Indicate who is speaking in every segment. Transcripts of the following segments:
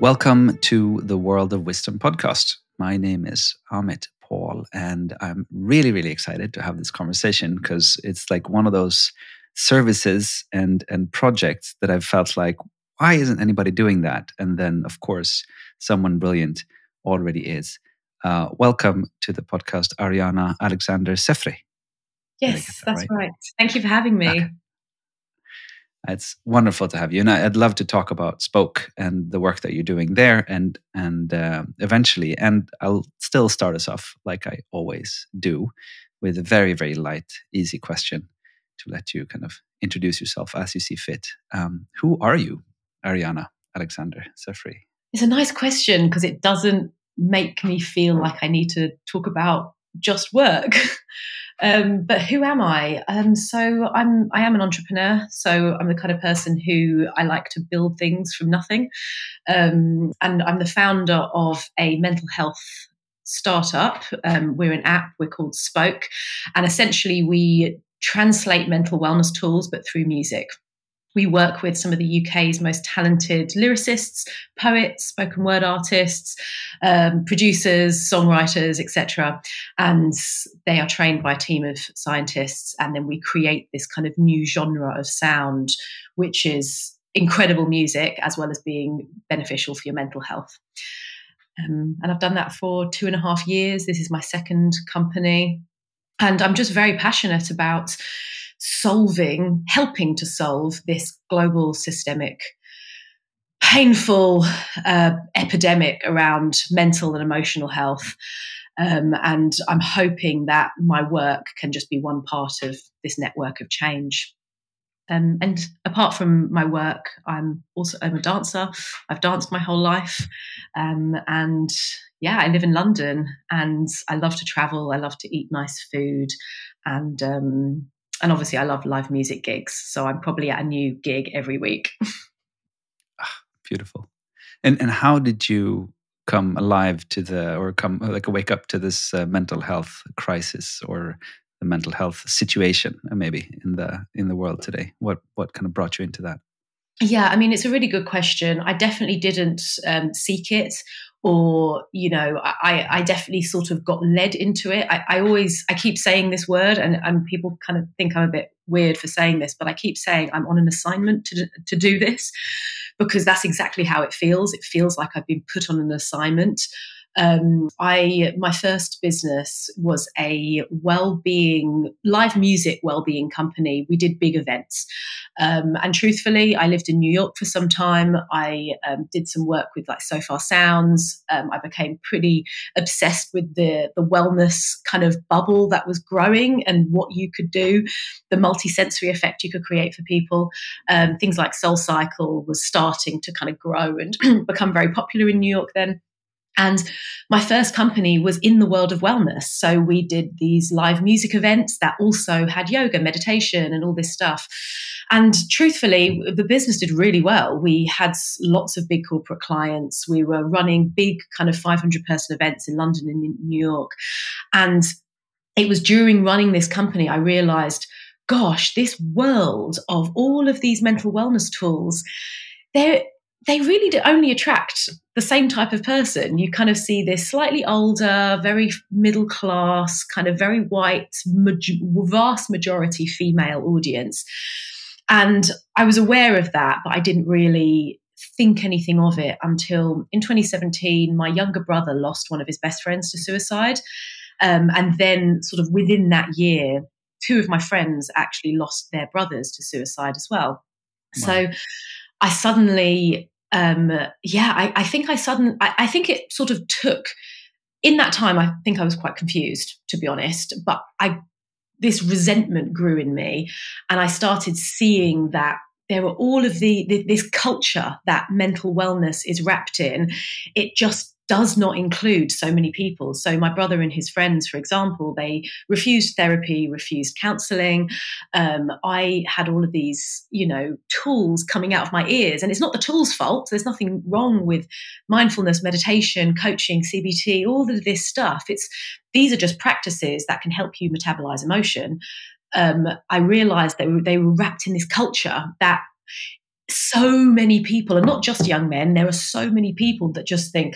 Speaker 1: Welcome to the World of Wisdom podcast. My name is Amit Paul, and I'm really, really excited to have this conversation because it's like one of those services and and projects that I've felt like, why isn't anybody doing that? And then, of course, someone brilliant already is. Uh, welcome to the podcast, Ariana Alexander Sefre.
Speaker 2: Yes, that that's right? right? Thank you for having me. Okay.
Speaker 1: It's wonderful to have you, and I'd love to talk about Spoke and the work that you're doing there, and and uh, eventually, and I'll still start us off like I always do, with a very very light, easy question to let you kind of introduce yourself as you see fit. Um, who are you, Ariana Alexander Sefre?
Speaker 2: It's a nice question because it doesn't make me feel like I need to talk about just work. Um, but who am I? Um, so I'm I am an entrepreneur. So I'm the kind of person who I like to build things from nothing, um, and I'm the founder of a mental health startup. Um, we're an app. We're called Spoke, and essentially we translate mental wellness tools, but through music. We work with some of the UK's most talented lyricists, poets, spoken word artists, um, producers, songwriters, etc. And they are trained by a team of scientists. And then we create this kind of new genre of sound, which is incredible music as well as being beneficial for your mental health. Um, and I've done that for two and a half years. This is my second company. And I'm just very passionate about solving, helping to solve this global systemic painful uh, epidemic around mental and emotional health. Um, and I'm hoping that my work can just be one part of this network of change. Um, and apart from my work, I'm also I'm a dancer. I've danced my whole life, um, and yeah, I live in London, and I love to travel. I love to eat nice food, and um, and obviously I love live music gigs. So I'm probably at a new gig every week.
Speaker 1: ah, beautiful. And and how did you come alive to the or come like wake up to this uh, mental health crisis or the mental health situation maybe in the in the world today? What what kind of brought you into that?
Speaker 2: Yeah, I mean, it's a really good question. I definitely didn't um, seek it or you know I, I definitely sort of got led into it. I, I always i keep saying this word and, and people kind of think i'm a bit weird for saying this but i keep saying i'm on an assignment to, to do this because that's exactly how it feels. It feels like i've been put on an assignment um, I my first business was a well-being live music well-being company. We did big events, um, and truthfully, I lived in New York for some time. I um, did some work with like Sofar Sounds. Um, I became pretty obsessed with the the wellness kind of bubble that was growing and what you could do, the multi-sensory effect you could create for people. Um, things like Soul Cycle was starting to kind of grow and become very popular in New York then. And my first company was in the world of wellness. So we did these live music events that also had yoga, meditation, and all this stuff. And truthfully, the business did really well. We had lots of big corporate clients. We were running big, kind of 500 person events in London and in New York. And it was during running this company I realized, gosh, this world of all of these mental wellness tools, there they really do only attract the same type of person. You kind of see this slightly older, very middle class, kind of very white, vast majority female audience. And I was aware of that, but I didn't really think anything of it until in 2017, my younger brother lost one of his best friends to suicide. Um, and then, sort of within that year, two of my friends actually lost their brothers to suicide as well. Wow. So I suddenly um, yeah, I, I, think I suddenly, I, I, think it sort of took, in that time, I think I was quite confused, to be honest, but I, this resentment grew in me and I started seeing that there were all of the, the this culture that mental wellness is wrapped in. It just does not include so many people. So, my brother and his friends, for example, they refused therapy, refused counseling. Um, I had all of these, you know, tools coming out of my ears. And it's not the tool's fault. There's nothing wrong with mindfulness, meditation, coaching, CBT, all of this stuff. It's these are just practices that can help you metabolize emotion. Um, I realized that they were wrapped in this culture that so many people, and not just young men, there are so many people that just think,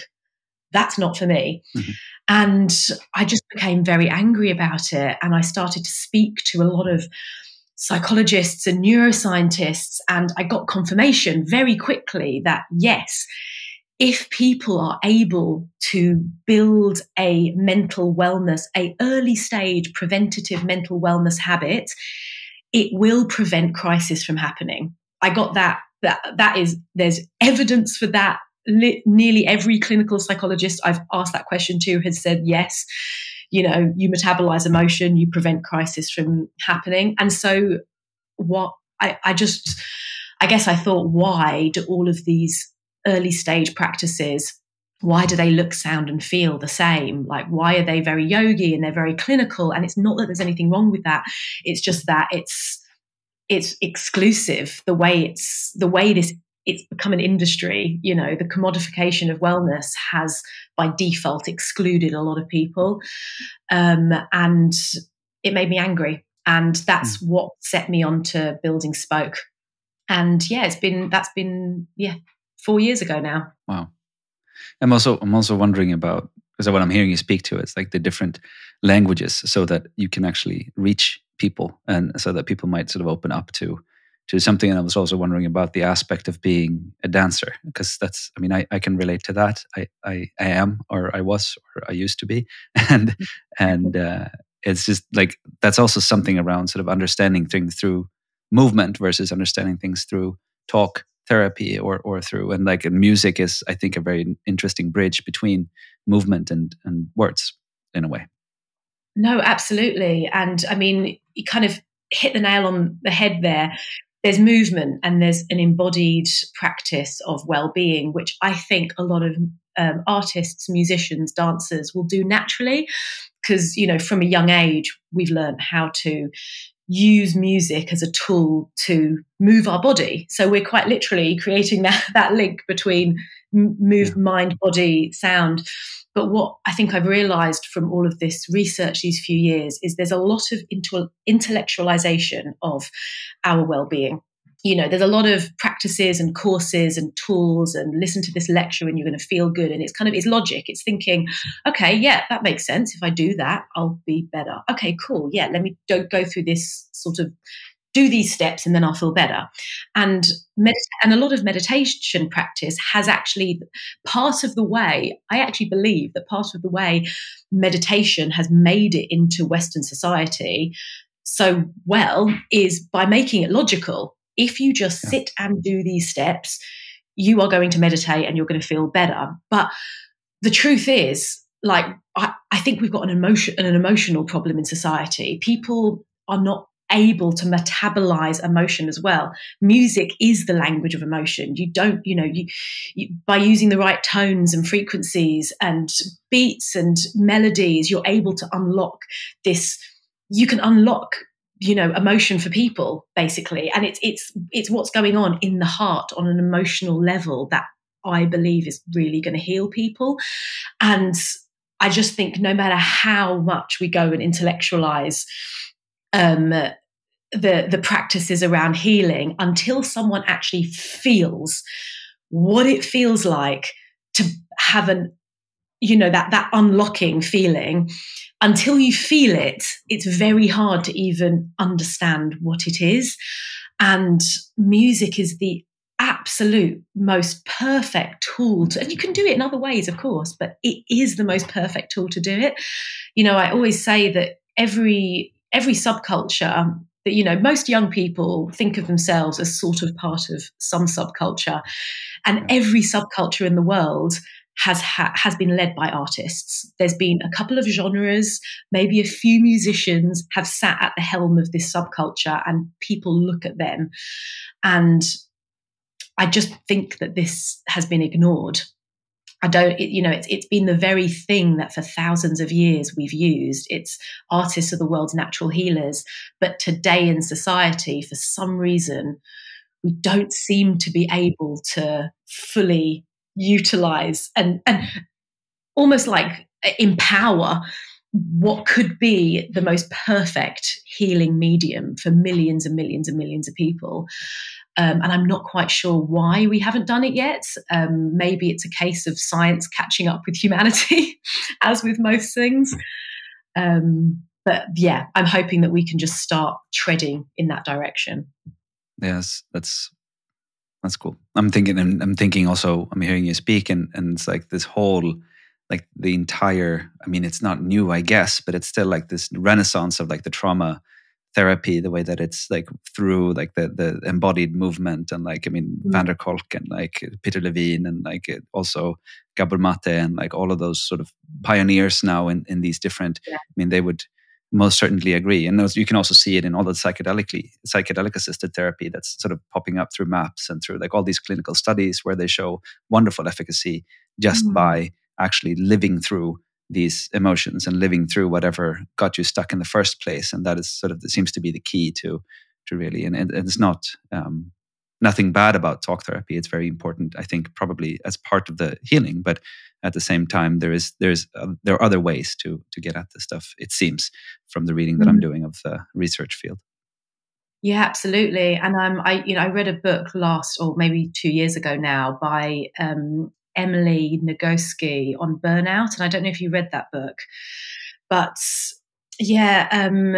Speaker 2: that's not for me. Mm-hmm. And I just became very angry about it. And I started to speak to a lot of psychologists and neuroscientists. And I got confirmation very quickly that yes, if people are able to build a mental wellness, a early stage preventative mental wellness habit, it will prevent crisis from happening. I got that that that is there's evidence for that. Li- nearly every clinical psychologist I've asked that question to has said yes. You know, you metabolize emotion, you prevent crisis from happening. And so what I, I just I guess I thought, why do all of these early stage practices why do they look, sound, and feel the same? Like, why are they very yogi and they're very clinical? And it's not that there's anything wrong with that. It's just that it's it's exclusive. The way it's the way this it's become an industry. You know, the commodification of wellness has by default excluded a lot of people, um, and it made me angry. And that's mm. what set me on to building Spoke. And yeah, it's been that's been yeah four years ago now.
Speaker 1: Wow. I'm also I'm also wondering about because what I'm hearing you speak to is like the different languages, so that you can actually reach people, and so that people might sort of open up to to something. And I was also wondering about the aspect of being a dancer, because that's I mean I, I can relate to that. I, I I am or I was or I used to be, and and uh, it's just like that's also something around sort of understanding things through movement versus understanding things through talk therapy or or through and like and music is i think a very interesting bridge between movement and and words in a way
Speaker 2: no absolutely and i mean you kind of hit the nail on the head there there's movement and there's an embodied practice of well-being which i think a lot of um, artists musicians dancers will do naturally because you know from a young age we've learned how to use music as a tool to move our body. So we're quite literally creating that, that link between move, yeah. mind, body, sound. But what I think I've realized from all of this research these few years is there's a lot of intellectualization of our well being you know, there's a lot of practices and courses and tools and listen to this lecture and you're going to feel good. And it's kind of, it's logic. It's thinking, okay, yeah, that makes sense. If I do that, I'll be better. Okay, cool. Yeah, let me go, go through this sort of do these steps and then I'll feel better. And med- and a lot of meditation practice has actually part of the way, I actually believe that part of the way meditation has made it into Western society so well is by making it logical if you just sit and do these steps, you are going to meditate and you're going to feel better. But the truth is, like, I, I think we've got an emotion, an emotional problem in society. People are not able to metabolize emotion as well. Music is the language of emotion. You don't, you know, you, you, by using the right tones and frequencies and beats and melodies, you're able to unlock this. You can unlock you know emotion for people basically and it's it's it's what's going on in the heart on an emotional level that i believe is really going to heal people and i just think no matter how much we go and intellectualize um, the the practices around healing until someone actually feels what it feels like to have an you know that that unlocking feeling. Until you feel it it's very hard to even understand what it is. And music is the absolute most perfect tool to, and you can do it in other ways of course but it is the most perfect tool to do it. You know i always say that every every subculture you know most young people think of themselves as sort of part of some subculture and every subculture in the world has ha- has been led by artists. There's been a couple of genres, maybe a few musicians have sat at the helm of this subculture, and people look at them. And I just think that this has been ignored. I don't, it, you know, it's, it's been the very thing that for thousands of years we've used. It's artists are the world's natural healers. But today in society, for some reason, we don't seem to be able to fully utilize and and almost like uh, empower what could be the most perfect healing medium for millions and millions and millions of people. Um, and I'm not quite sure why we haven't done it yet. Um, maybe it's a case of science catching up with humanity, as with most things. Um, but yeah, I'm hoping that we can just start treading in that direction.
Speaker 1: Yes, that's that's cool. I'm thinking, I'm, I'm thinking also. I'm hearing you speak, and and it's like this whole like the entire i mean it's not new i guess but it's still like this renaissance of like the trauma therapy the way that it's like through like the the embodied movement and like i mean mm. van der kolk and like peter levine and like also gabor mate and like all of those sort of pioneers now in in these different yeah. i mean they would most certainly agree and those, you can also see it in all the psychedelically psychedelic assisted therapy that's sort of popping up through maps and through like all these clinical studies where they show wonderful efficacy just mm. by actually living through these emotions and living through whatever got you stuck in the first place and that is sort of seems to be the key to to really and, and it's not um, nothing bad about talk therapy it's very important i think probably as part of the healing but at the same time there is there's uh, there are other ways to to get at this stuff it seems from the reading that mm-hmm. i'm doing of the research field
Speaker 2: yeah, absolutely. And um, I, you know, I read a book last, or maybe two years ago now, by um, Emily Nagoski on burnout. And I don't know if you read that book, but yeah, um,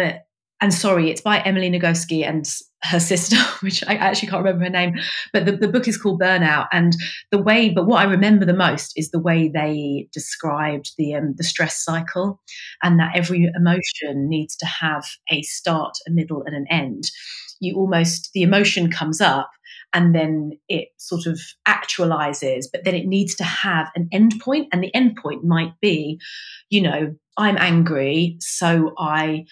Speaker 2: and sorry, it's by Emily Nagoski and her sister, which I actually can't remember her name, but the, the book is called Burnout. And the way, but what I remember the most is the way they described the um, the stress cycle, and that every emotion needs to have a start, a middle, and an end. You almost the emotion comes up, and then it sort of actualizes, but then it needs to have an endpoint, and the endpoint might be, you know, I'm angry, so I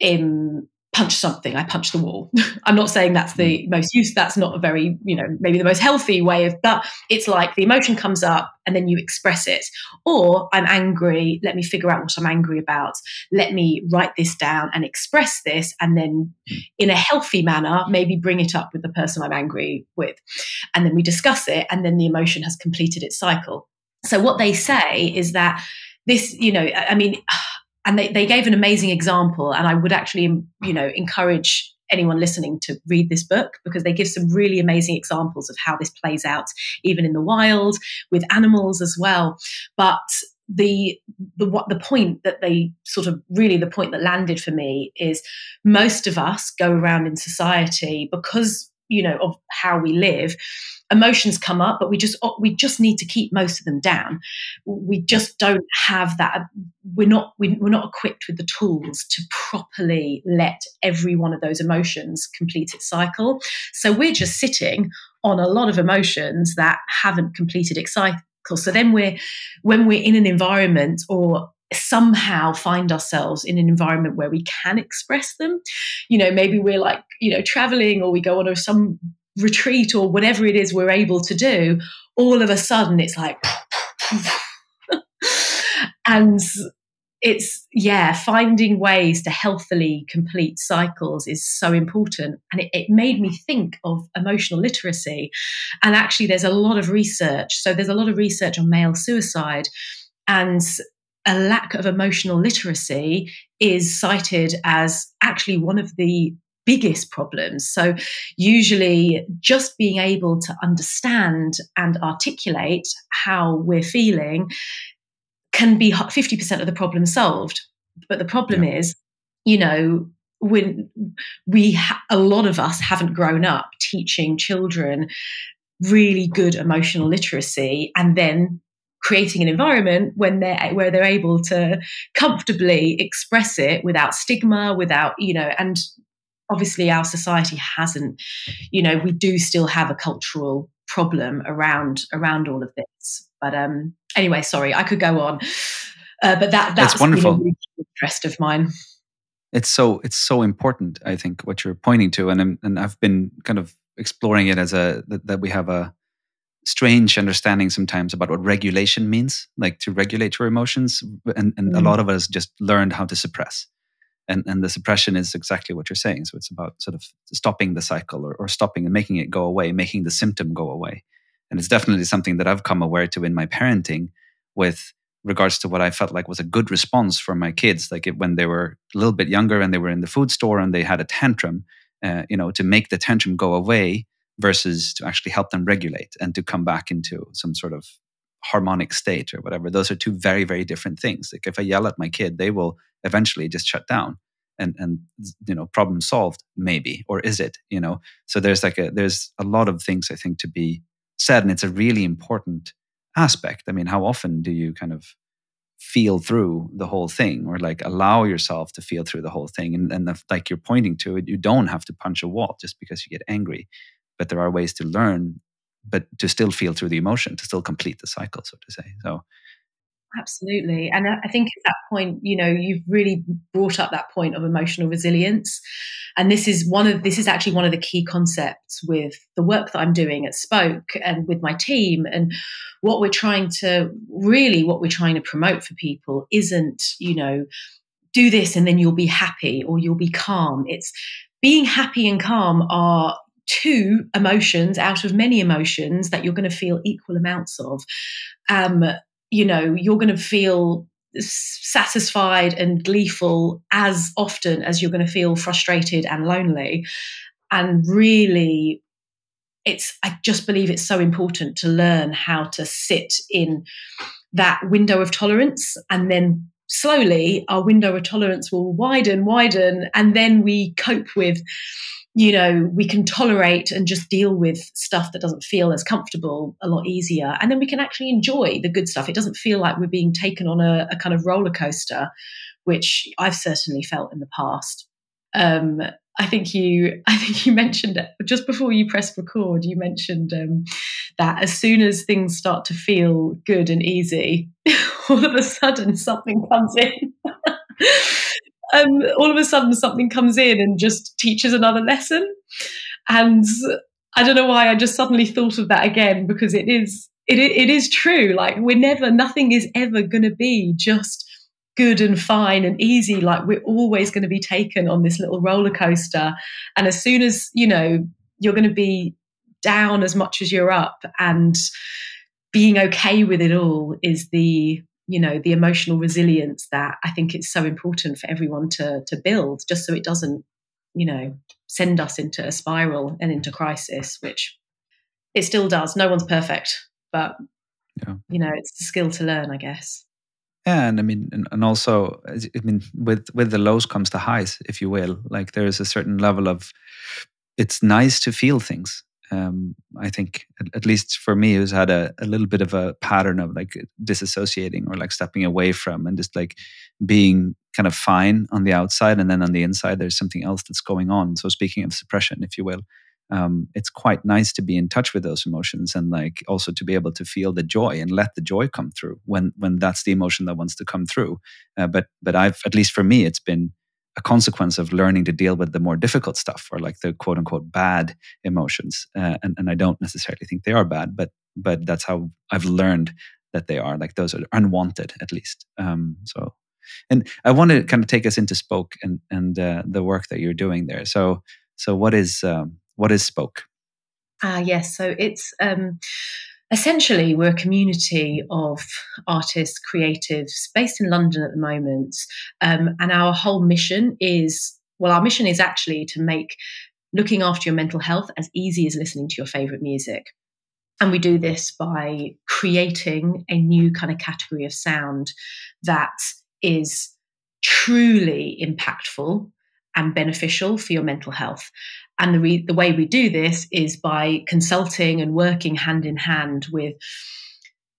Speaker 2: am punch something i punch the wall. I'm not saying that's the mm. most use that's not a very you know maybe the most healthy way of but it's like the emotion comes up and then you express it. Or i'm angry let me figure out what i'm angry about. Let me write this down and express this and then in a healthy manner maybe bring it up with the person i'm angry with. And then we discuss it and then the emotion has completed its cycle. So what they say is that this you know i mean and they, they gave an amazing example. And i would actually you know encourage anyone listening to read this book because they give some really amazing examples of how this plays out even in the wild with animals as well. But the the what the point that they sort of really the point that landed for me is most of us go around in society because you know of how we live emotions come up but we just oh, we just need to keep most of them down. We just don't have that we're not we're not equipped with the tools to properly let every one of those emotions complete its cycle. So we're just sitting on a lot of emotions that haven't completed its cycle. So then we're when we're in an environment or somehow find ourselves in an environment where we can express them. You know maybe we're like you know traveling or we go on a, some retreat or whatever it is we're able to do, all of a sudden it's like, and it's yeah finding ways to healthily complete cycles is so important. And it, it, made me think of emotional literacy. And actually there's a lot of research. So there's a lot of research on male suicide. And a lack of emotional literacy is cited as actually one of the biggest problems. So, usually, just being able to understand and articulate how we're feeling can be 50% of the problem solved. But the problem yeah. is, you know, when we, ha- a lot of us haven't grown up teaching children really good emotional literacy and then creating an environment when they're where they're able to comfortably express it without stigma without you know and obviously our society hasn't you know we do still have a cultural problem around around all of this. But um anyway sorry i could go on. Uh, but that that's,
Speaker 1: that's wonderful.
Speaker 2: know, interest of mine.
Speaker 1: It's so it's so important i think what you're pointing to and and i've been kind of exploring it as a that, that we have a strange understanding sometimes about what regulation means like to regulate your emotions and, and mm. a lot of us just learned how to suppress. And and the suppression is exactly what you're saying. So it's about sort of stopping the cycle or, or stopping and making it go away making the symptom go away. And it's definitely something that i've come aware to in my parenting with regards to what I felt like was a good response for my kids, like it, when they were a little bit younger and they were in the food store and they had a tantrum, uh, you know, to make the tantrum go away versus to actually help them regulate and to come back into some sort of harmonic state or whatever. Those are two very, very different things. Like if I yell at my kid, they will eventually just shut down and and you know problem solved maybe or is it you know so there's like a there's a lot of things i think to be said and it's a really important aspect i mean how often do you kind of feel through the whole thing or like allow yourself to feel through the whole thing and, and the, like you're pointing to it you don't have to punch a wall just because you get angry but there are ways to learn but to still feel through the emotion to still complete the cycle so to say so
Speaker 2: Absolutely. And I think at that point, you know, you've really brought up that point of emotional resilience. And this is one of this is actually one of the key concepts with the work that I'm doing at Spoke and with my team. And what we're trying to really what we're trying to promote for people isn't, you know, do this and then you'll be happy or you'll be calm. It's being happy and calm are two emotions out of many emotions that you're going to feel equal amounts of. Um, you know, you're going to feel satisfied and gleeful as often as you're going to feel frustrated and lonely. And really, it's, I just believe it's so important to learn how to sit in that window of tolerance and then slowly our window of tolerance will widen, widen, and then we cope with you know, we can tolerate and just deal with stuff that doesn't feel as comfortable a lot easier. And then we can actually enjoy the good stuff. It doesn't feel like we're being taken on a, a kind of roller coaster, which I've certainly felt in the past. Um, I think you, I think you mentioned it just before you pressed record. You mentioned um, that as soon as things start to feel good and easy, all of a sudden something comes in. um, all of a sudden something comes in and just teaches another lesson. And I don't know why I just suddenly thought of that again because it is it it is true. Like we're never nothing is ever going to be just good and fine and easy. Like we're always going to be taken on this little roller coaster. And as soon as you know you're going to be down as much as you're up and being okay with it all is the you know the emotional resilience that I think it's so important for everyone to to build, just so it doesn't you know send us into a spiral and into crisis, which it still does. No one's perfect, but yeah. you know it's a skill to learn, I guess.
Speaker 1: And I mean, and, and also, I mean, with with the lows comes the highs, if you will. Like there is a certain level of, it's nice to feel things, um, I think, at, at, least for me, who's had a, a little bit of a pattern of like disassociating or like stepping away from and just like being kind of fine on the outside. And then on the inside, there's something else that's going on. So, speaking of suppression, if you will, um, it's quite nice to be in touch with those emotions and like also to be able to feel the joy and let the joy come through when when that's the emotion that wants to come through. Uh, but but I've at least for me, it's been a consequence of learning to deal with the more difficult stuff or like the quote unquote bad emotions. Uh, and, and I don't necessarily think they are bad, but but that's how I've learned that they are like those are unwanted at least. Um, so, and I want to kind of take us into Spoke and and uh, the work that you're doing there. So so what is um, what is Spoke?
Speaker 2: Ah, yes. So it's um, essentially we're a community of artists, creatives based in London at the moment. Um, and our whole mission is well, our mission is actually to make looking after your mental health as easy as listening to your favorite music. And we do this by creating a new kind of category of sound that is truly impactful and beneficial for your mental health. And the, re- the way we do this is by consulting and working hand in hand with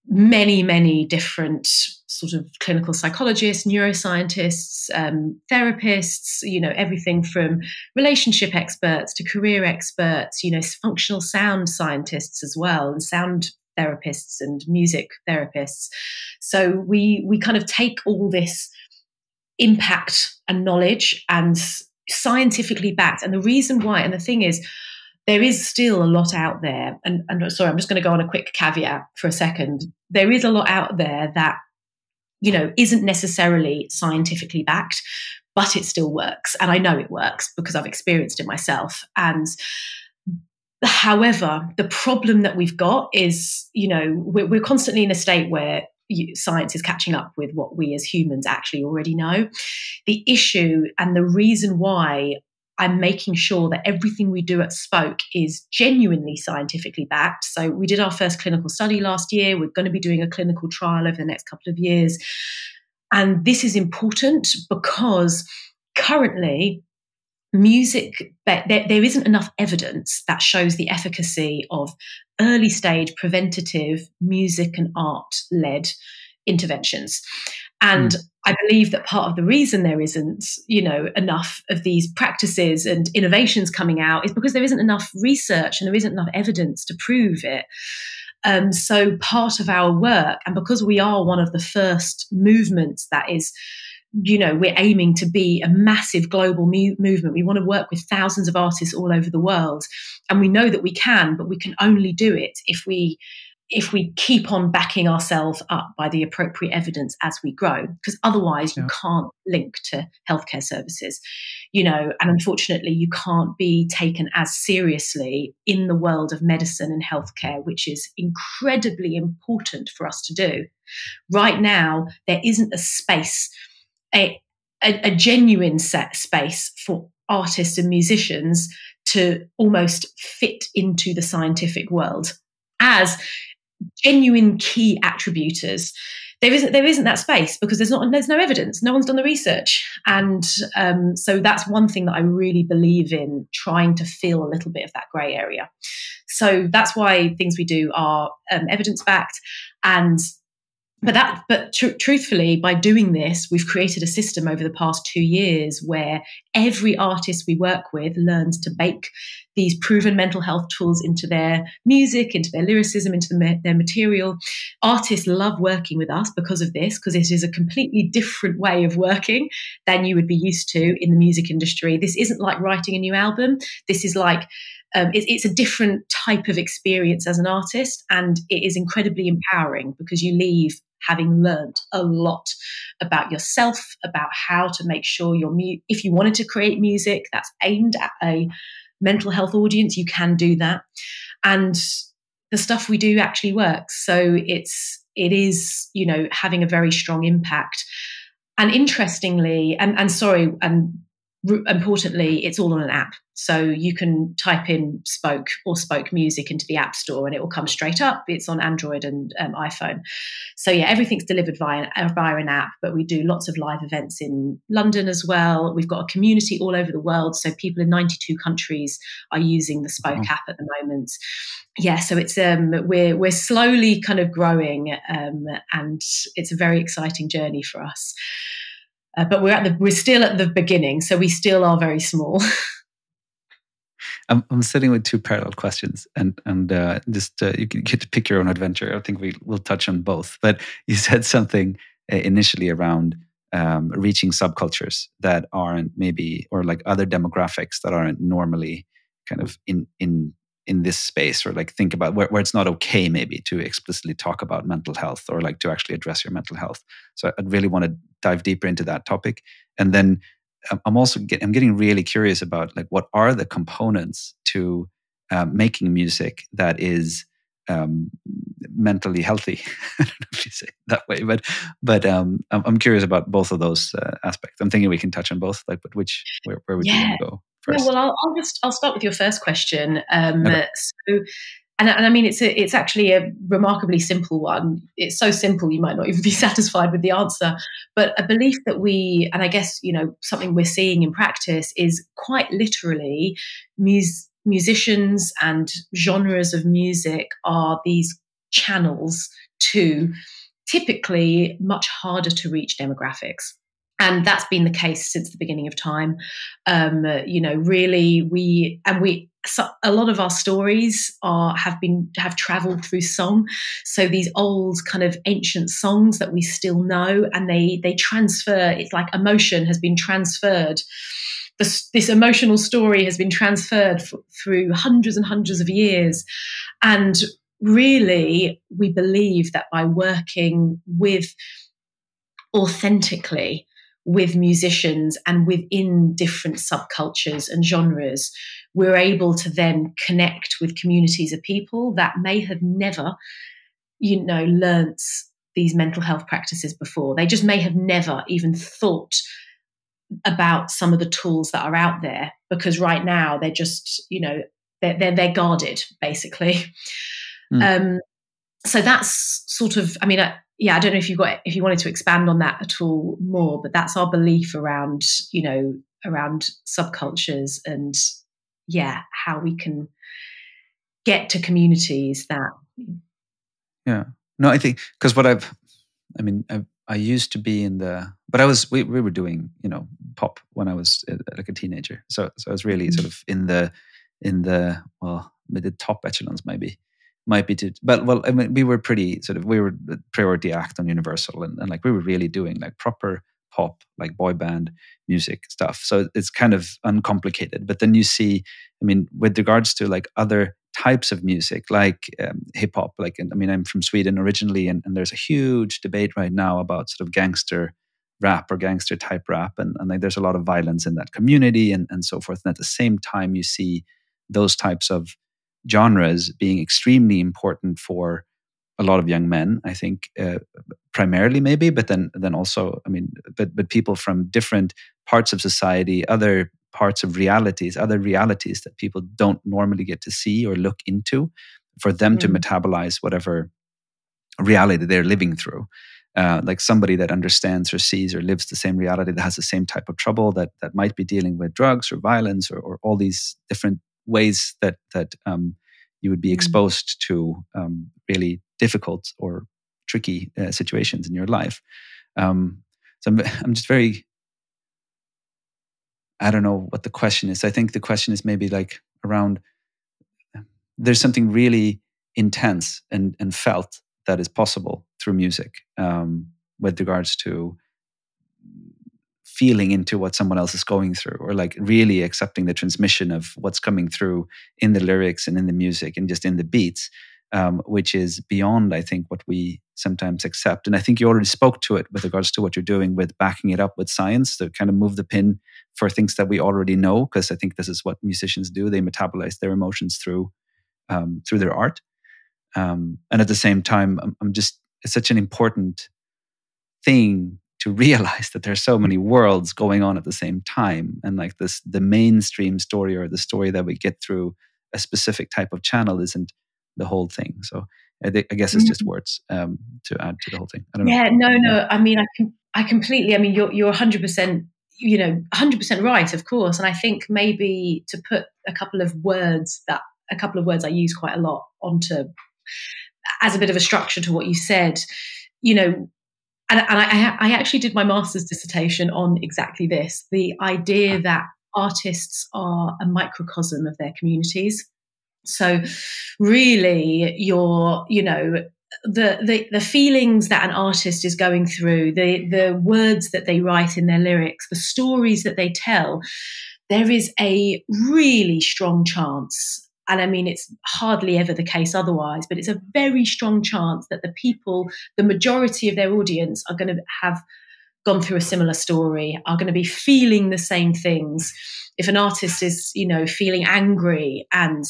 Speaker 2: many, many different sort of clinical psychologists, neuroscientists, um, therapists, you know, everything from relationship experts to career experts, you know, functional sound scientists as well, and sound therapists and music therapists. So we we kind of take all this impact and knowledge and scientifically backed. And the reason why, and the thing is, there is still a lot out there. And, and sorry, I'm just going to go on a quick caveat for a second. There is a lot out there that, you know, isn't necessarily scientifically backed, but it still works. And I know it works because I've experienced it myself. And However, the problem that we've got is, you know, we're, we're, constantly in a state where science is catching up with what we as humans actually already know. The issue and the reason why I'm making sure that everything we do at Spoke is genuinely scientifically backed. So, we did our first clinical study last year. We're going to be doing a clinical trial over the next couple of years. And this is important because currently, music, there, there isn't enough evidence that shows the efficacy of early stage preventative music and art led interventions. And mm. I believe that part of the reason there isn't, you know, enough of these practices and innovations coming out is because there isn't enough research and there isn't enough evidence to prove it. Um, so part of our work, and because we are one of the first movements that is you know we're aiming to be a massive global mu- movement. We want to work with thousands of artists all over the world. And we know that we can but we can only do it if we if we keep on backing ourselves up by the appropriate evidence as we grow because otherwise yeah. you can't link to healthcare services you know. And unfortunately you can't be taken as seriously in the world of medicine and healthcare which is incredibly important for us to do. Right now there isn't a space a, a, a genuine set space for artists and musicians to almost fit into the scientific world as genuine key attributors. There isn't there isn't that space because there's not there's no evidence. No one's done the research. And um, so that's one thing that i really believe in trying to fill a little bit of that grey area. So that's why things we do are um, evidence backed and but that but tr- truthfully by doing this we've created a system over the past two years where every artist we work with learns to bake these proven mental health tools into their music into their lyricism into the, their material. Artists love working with us because of this because it is a completely different way of working than you would be used to in the music industry. This isn't like writing a new album. This is like um, it, it's a different type of experience as an artist and it is incredibly empowering because you leave having learned a lot about yourself, about how to make sure your mu- if you wanted to create music that's aimed at a mental health audience, you can do that. And the stuff we do actually works. So it's it is, you know, having a very strong impact. And interestingly, and, and sorry, and importantly, it's all on an app. So you can type in Spoke or Spoke Music into the App Store and it will come straight up. It's on Android and um, iPhone. So yeah, everything's delivered via, uh, via an app, but we do lots of live events in London as well. We've got a community all over the world. So people in 92 countries are using the Spoke oh. app at the moment. Yeah, so it's um, we're we're slowly kind of growing, um, and it's a very exciting journey for us. Uh, but we're at the we're still at the beginning, so we still are very small.
Speaker 1: I'm, I'm sitting with two parallel questions, and and uh, just uh, you get to pick your own adventure. I think we will touch on both. But you said something uh, initially around um, reaching subcultures that aren't maybe or like other demographics that aren't normally kind of in in in this space or like think about where, where it's not okay maybe to explicitly talk about mental health or like to actually address your mental health so i'd really want to dive deeper into that topic and then um, i'm also get, i'm getting really curious about like what are the components to uh, making music that is um, mentally healthy. I don't know if you say it that way, but but um, I'm, I'm curious about both of those uh, aspects. I'm thinking we can touch on both. Like, but which where, where would yeah. you want to go?
Speaker 2: First? Yeah, well, I'll, I'll, just I'll start with your first question. Um, okay. So, and, and I mean, it's a, it's actually a remarkably simple one. It's so simple you might not even be satisfied with the answer. But a belief that we, and I guess you know, something we're seeing in practice is quite literally, mus- musicians and genres of music are these channels to typically much harder to reach demographics and that's been the case since the beginning of time. Um, you know really we and we so a lot of our stories are have been have traveled through song. So these old kind of ancient songs that we still know and they they transfer it's like emotion has been transferred. This, this emotional story has been transferred f- through hundreds and hundreds of years. And really we believe that by working with authentically with musicians and within different subcultures and genres, we're able to then connect with communities of people that may have never, you know, learnt these mental health practices before. They just may have never even thought about some of the tools that are out there because right now they're just, you know, they're they're, they're guarded basically. Mm. Um, so that's sort of, I mean, uh, yeah, I don't know if you've got if you wanted to expand on that at all more, but that's our belief around, you know, around subcultures and yeah, how we can get to communities that
Speaker 1: yeah. No i think because what i've i mean I, I used to be in the but i was we, we were doing you know pop when i was uh, like a teenager. So so i was really sort of in the in the well the top echelons maybe might be to but well i mean we were pretty sort of we were priority act on universal and, and like we were really doing like proper pop like boy band music stuff. So it's kind of uncomplicated. But then you see i mean with regards to like other types of music like um, hip hop like i mean i'm from sweden originally and, and, there's a huge debate right now about sort of gangster rap or gangster type rap. And, and like there's a lot of violence in that community and, and so forth. And at the same time you see those types of genres being extremely important for a lot of young men i think uh, primarily maybe but then then also i mean but but people from different parts of society other parts of realities, other realities that people don't normally get to see or look into, for them mm. to metabolize whatever reality they're living through. Uh, like somebody that understands or sees or lives the same reality that has the same type of trouble that that might be dealing with drugs or violence or, or all these different ways that that um, you would be mm. exposed to um, really difficult or tricky uh, situations in your life. Um, so I'm, I'm just very I don't know what the question is. I think the question is maybe like around there's something really intense and, and felt that is possible through music um, with regards to feeling into what someone else is going through or like really accepting the transmission of what's coming through in the lyrics and in the music and just in the beats um, which is beyond, I think, what we sometimes accept. And I think you already spoke to it with regards to what you're doing with backing it up with science to kind of move the pin for things that we already know, because I think this is what musicians do. They metabolize their emotions through um, through their art. Um, and at the same time, I'm, I'm just it's such an important thing to realize that there's so many worlds going on at the same time and like this the mainstream story or the story that we get through a specific type of channel isn't the whole thing. So I, th- I guess it's just mm-hmm. words um, to add to the whole thing.
Speaker 2: I don't yeah, know. no, no. I mean, I can, I completely. I mean, you're you're 100 percent. You know, 100 percent right, of course. And I think maybe to put a couple of words that a couple of words I use quite a lot onto as a bit of a structure to what you said. You know, and, and I, I actually did my master's dissertation on exactly this: the idea that artists are a microcosm of their communities. So, really, your, you know, the, the the feelings that an artist is going through, the the words that they write in their lyrics, the stories that they tell, there is a really strong chance and I mean, it's hardly ever the case otherwise, but it's a very strong chance that the people, the majority of their audience, are going to have gone through a similar story, are going to be feeling the same things. If an artist is, you know, feeling angry and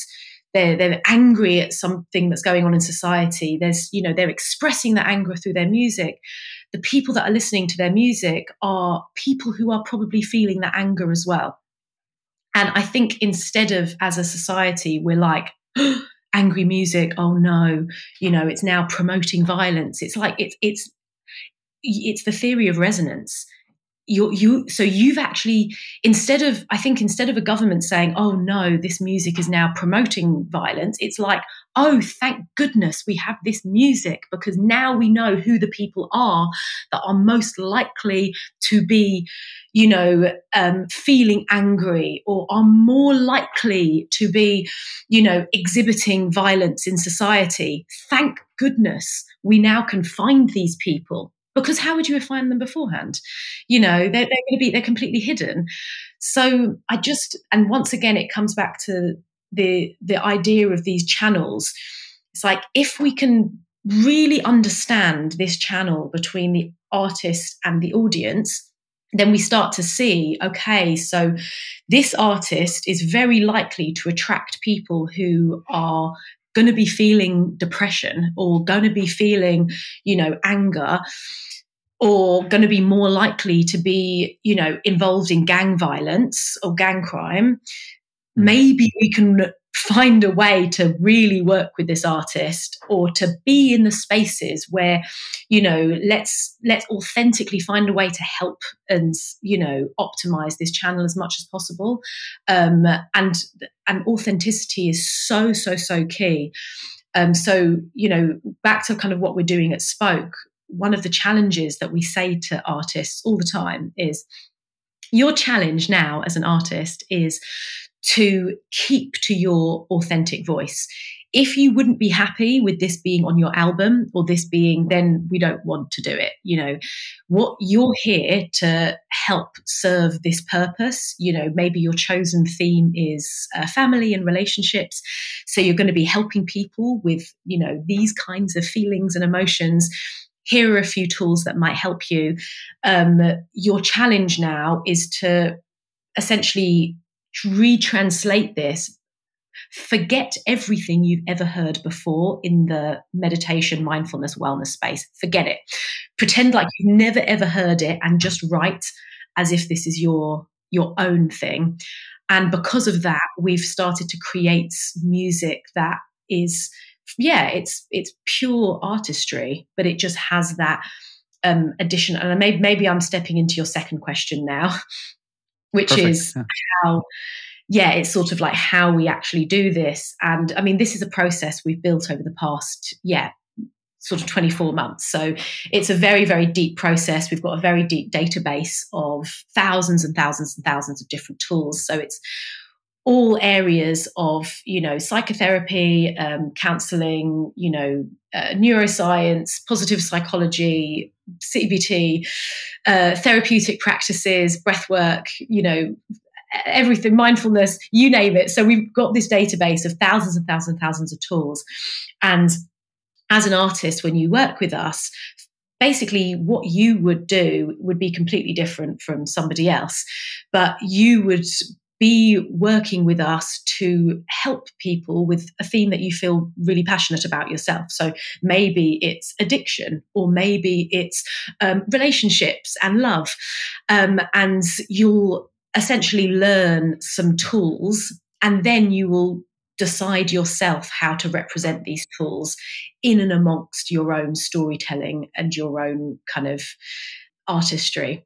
Speaker 2: they're they're angry at something that's going on in society there's you know they're expressing that anger through their music the people that are listening to their music are people who are probably feeling that anger as well and i think instead of as a society we're like angry music oh no you know it's now promoting violence. It's like it's it's it's the theory of resonance. You you so you've actually instead of i think instead of a government saying oh no this music is now promoting violence it's like oh thank goodness we have this music because now we know who the people are that are most likely to be you know um, feeling angry or are more likely to be you know exhibiting violence in society. Thank goodness we now can find these people. Because how would you have found them beforehand? You know they're, they're going to be they're completely hidden. So i just and once again it comes back to the the idea of these channels. It's like if we can really understand this channel between the artist and the audience then we start to see okay so this artist is very likely to attract people who are going to be feeling depression or going to be feeling, you know, anger or going to be more likely to be, you know, involved in gang violence or gang crime, hmm. maybe we can find a way to really work with this artist or to be in the spaces where you know let's let's authentically find a way to help and you know optimize this channel as much as possible. Um, and and authenticity is so so so key. Um, so you know back to kind of what we're doing at spoke one of the challenges that we say to artists all the time is your challenge now as an artist is to keep to your authentic voice. If you wouldn't be happy with this being on your album or this being, then we don't want to do it. You know, what you're here to help serve this purpose. You know, maybe your chosen theme is uh, family and relationships. So you're going to be helping people with, you know, these kinds of feelings and emotions here are a few tools that might help you. Um, your challenge now is to essentially retranslate this. Forget everything you've ever heard before in the meditation mindfulness wellness space. Forget it. Pretend like you've never ever heard it and just write as if this is your your own thing. And because of that we've started to create music that is yeah it's it's pure artistry but it just has that um addition and maybe maybe i'm stepping into your second question now which Perfect. is yeah. how yeah, it's sort of like how we actually do this. And I mean, this is a process we've built over the past, yeah, sort of 24 months. So it's a very, very deep process. We've got a very deep database of thousands and thousands and thousands of different tools. So it's all areas of, you know, psychotherapy, um, counseling, you know, uh, neuroscience, positive psychology, CBT, uh, therapeutic practices, breath work, you know, everything, mindfulness, you name it. So we've got this database of thousands and thousands and thousands of tools. And as an artist, when you work with us, basically what you would do would be completely different from somebody else. But you would be working with us to help people with a theme that you feel really passionate about yourself. So maybe it's addiction, or maybe it's um, relationships and love. Um, and you'll essentially learn some tools, and then you will decide yourself how to represent these tools in and amongst your own storytelling and your own kind of artistry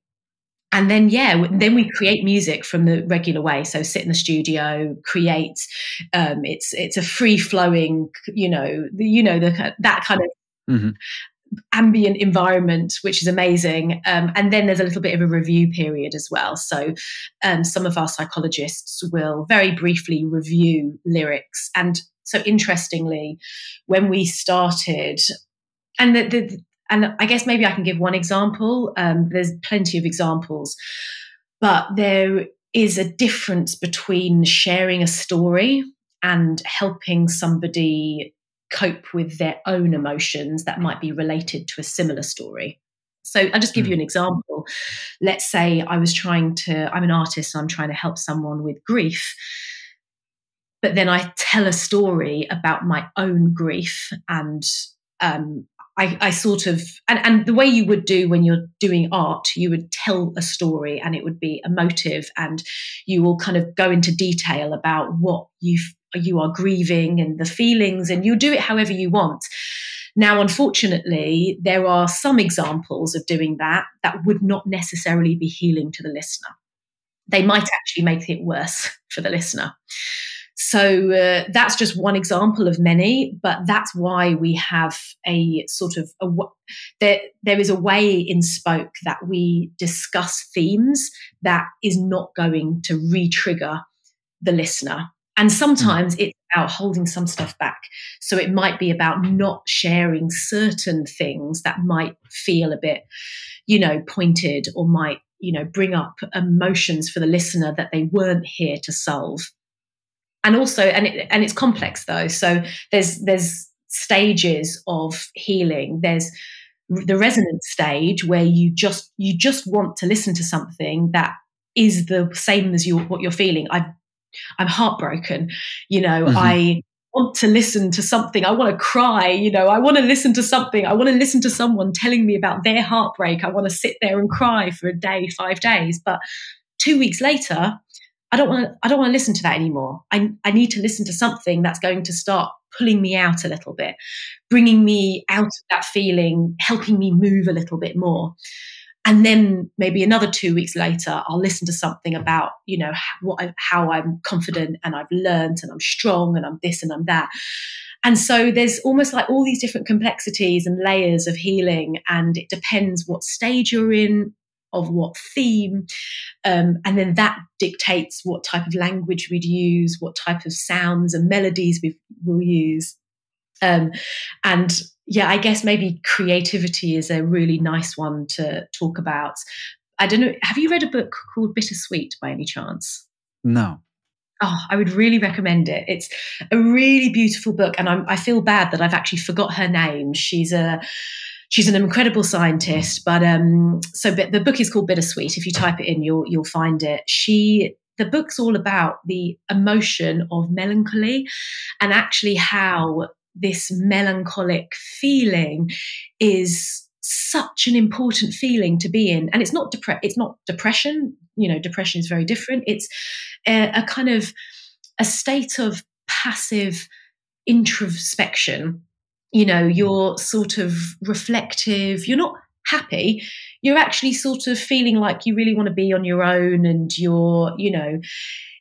Speaker 2: and then yeah then we create music from the regular way. So sit in the studio create um, it's it's a free flowing you know the, you know the that kind of mm-hmm. ambient environment which is amazing. Um, and then there's a little bit of a review period as well. So um, some of our psychologists will very briefly review lyrics. And so interestingly when we started and the, the, and I guess maybe I can give one example. Um, there's plenty of examples, but there is a difference between sharing a story and helping somebody cope with their own emotions that might be related to a similar story. So I'll just give you an hmm. example. Let's say I was trying to, I'm an artist, so I'm trying to help someone with grief. But then I tell a story about my own grief and um, I, I, sort of and, and the way you would do when you're doing art, you would tell a story and it would be emotive and you will kind of go into detail about what you you are grieving and the feelings and you'll do it however you want. Now, unfortunately, there are some examples of doing that that would not necessarily be healing to the listener. They might actually make it worse for the listener. So uh, that's just one example of many, but that's why we have a sort of a, there, there is a way in Spoke that we discuss themes that is not going to re-trigger the listener. And sometimes mm. it's about holding some stuff back. So it might be about not sharing certain things that might feel a bit, you know, pointed or might, you know, bring up emotions for the listener that they weren't here to solve and also and it, and it's complex though so there's there's stages of healing there's the resonance stage where you just you just want to listen to something that is the same as you what you're feeling i i'm heartbroken you know mm-hmm. i want to listen to something. I want to cry. You know, I want to listen to something. I want to listen to someone telling me about their heartbreak. I want to sit there and cry for a day, five days. But two weeks later, don't want to, I don't want to listen to that anymore. I, I need to listen to something that's going to start pulling me out a little bit, bringing me out of that feeling, helping me move a little bit more. And then maybe another two weeks later, I'll listen to something about, you know, what I, how I'm confident and I've learned and I'm strong and I'm this and I'm that. And so there's almost like all these different complexities and layers of healing, and it depends what stage you're in, of what theme. Um, and then that dictates what type of language we'd use, what type of sounds and melodies we will use. Um, and yeah, I guess maybe creativity is a really nice one to talk about. I don't know. Have you read a book called Bittersweet by any chance?
Speaker 1: No.
Speaker 2: Oh, I would really recommend it. It's a really beautiful book, and I'm, I feel bad that I've actually forgot her name. She's a she's an incredible scientist. But um, so but the book is called Bittersweet. If you type it in, you'll you'll find it. She the book's all about the emotion of melancholy and actually how this melancholic feeling is such an important feeling to be in and it's not depre- it's not depression you know depression is very different it's a, a kind of a state of passive introspection you know mm. you're sort of reflective you're not happy you're actually sort of feeling like you really want to be on your own and you're you know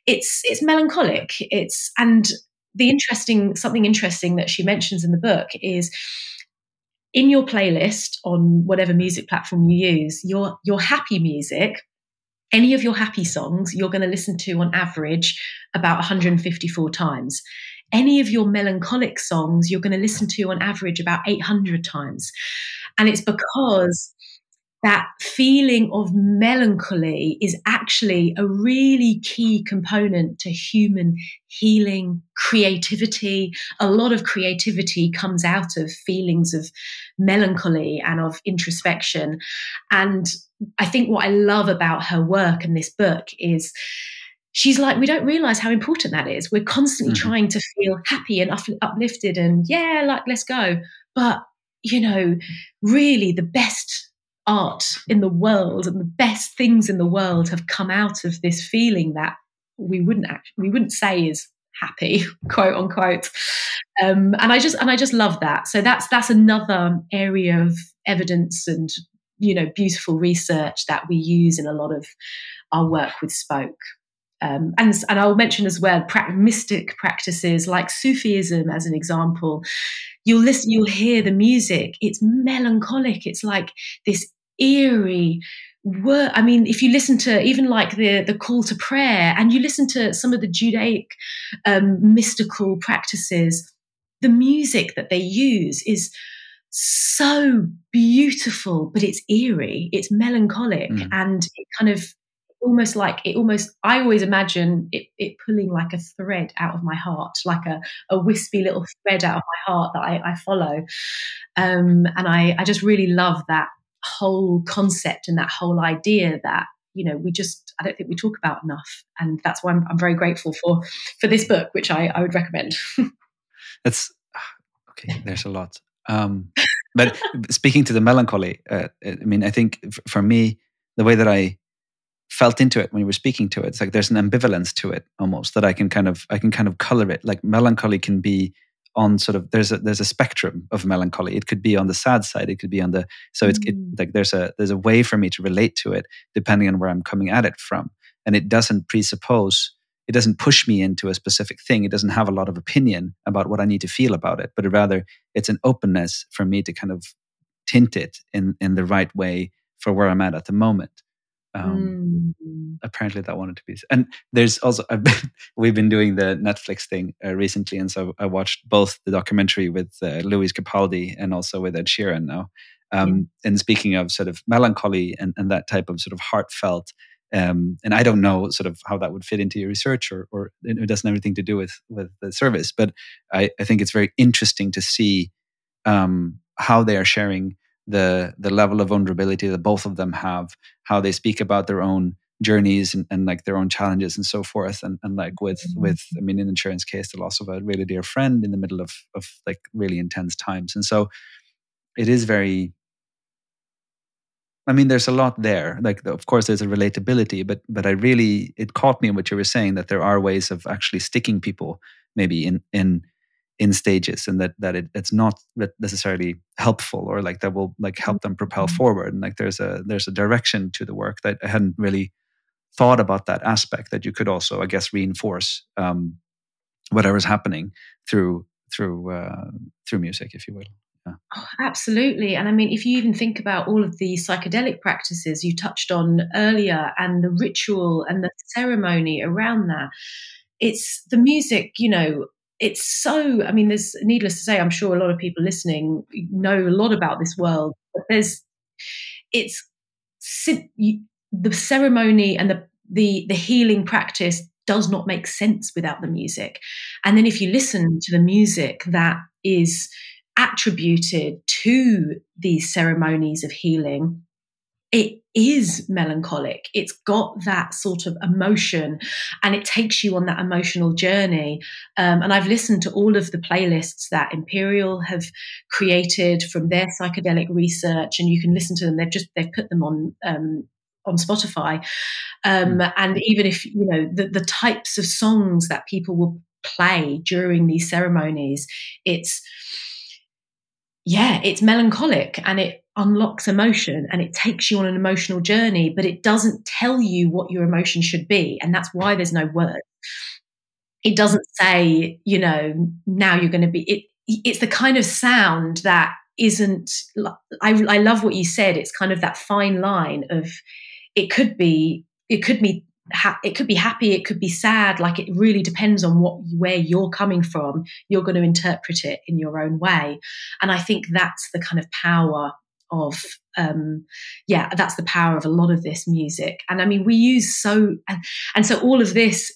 Speaker 2: it's it's melancholic. It's and the interesting something interesting that she mentions in the book is in your playlist on whatever music platform you use your your happy music any of your happy songs you're going to listen to on average about 154 times any of your melancholic songs you're going to listen to on average about 800 times and it's because that feeling of melancholy is actually a really key component to human healing, creativity. A lot of creativity comes out of feelings of melancholy and of introspection. And I think what I love about her work and this book is she's like, we don't realize how important that is. We're constantly mm-hmm. trying to feel happy and uplifted and, yeah, like, let's go. But, you know, really the best art in the world and the best things in the world have come out of this feeling that we wouldn't actually, we wouldn't say is happy quote unquote um, and i just and i just love that so that's that's another area of evidence and you know beautiful research that we use in a lot of our work with spoke um, and and I'll mention as well pra- mystic practices like Sufism as an example. You'll listen, you'll hear the music. It's melancholic. It's like this eerie word. I mean, if you listen to even like the the call to prayer, and you listen to some of the Judaic um, mystical practices, the music that they use is so beautiful, but it's eerie, it's melancholic, mm. and it kind of almost like it almost i always imagine it, it, pulling like a thread out of my heart like a, a wispy little thread out of my heart that i, I follow. Um, and I, I just really love that whole concept and that whole idea that you know we just i don't think we talk about enough. And that's why i'm, I'm very grateful for for this book which i, I would recommend.
Speaker 1: That's okay there's a lot. Um, but speaking to the melancholy uh, i mean i think for me the way that i felt into it when you were speaking to it it's like there's an ambivalence to it almost that i can kind of i can kind of color it like melancholy can be on sort of there's a there's a spectrum of melancholy. It could be on the sad side. It could be on the so it's mm. it, like there's a there's a way for me to relate to it depending on where I'm coming at it from, and it doesn't presuppose. It doesn't push me into a specific thing. It doesn't have a lot of opinion about what I need to feel about it, but rather it's an openness for me to kind of tint it in in the right way for where I'm at at the moment. Um, mm. Apparently, that wanted to be. And there's also been, we've been doing the Netflix thing uh, recently, and so I watched both the documentary with uh, Lewis Capaldi and also with Ed Sheeran now. Um, mm. And speaking of sort of melancholy and, and that type of sort of heartfelt, um, and I don't know sort of how that would fit into your research, or, or it doesn't have anything to do with with the service, but I, I think it's very interesting to see um, how they are sharing the the level of vulnerability that both of them have, how they speak about their own journeys and, and like their own challenges and so forth. And, and like with mm-hmm. with i mean in Sheeran's case the loss of a really dear friend in the middle of of like really intense times. And so it is very I mean, there's a lot there. Like, of course, there's a relatability, but but I really it caught me in what you were saying that there are ways of actually sticking people maybe in in in stages, and that that it, it's not necessarily helpful or like that will like help them propel mm-hmm. forward. And like there's a there's a direction to the work that I hadn't really thought about that aspect that you could also, I guess, reinforce um, whatever's happening through through uh, through music, if you will.
Speaker 2: Oh, absolutely. And I mean, if you even think about all of the psychedelic practices you touched on earlier and the ritual and the ceremony around that, it's the music, you know, it's so, I mean, there's needless to say, I'm sure a lot of people listening know a lot about this world, but there's, it's the ceremony and the, the, the healing practice does not make sense without the music. And then if you listen to the music that is attributed to these ceremonies of healing, it is melancholic. It's got that sort of emotion and it takes you on that emotional journey. Um, and I've listened to all of the playlists that Imperial have created from their psychedelic research, and you can listen to them. They've just they've put them on um, on Spotify. Um, mm. And even if, you know, the, the types of songs that people will play during these ceremonies, it's, yeah, it's melancholic and it unlocks emotion and it takes you on an emotional journey, but it doesn't tell you what your emotion should be. And that's why there's no word. It doesn't say, you know, now you're going to be, it, it's the kind of sound that isn't, I, I love what you said. It's kind of that fine line of, it could be, it could be ha- it could be happy, it could be sad. Like it really depends on what where you're coming from. You're going to interpret it in your own way, and I think that's the kind of power of um, yeah that's the power of a lot of this music. And i mean we use so and, and so all of this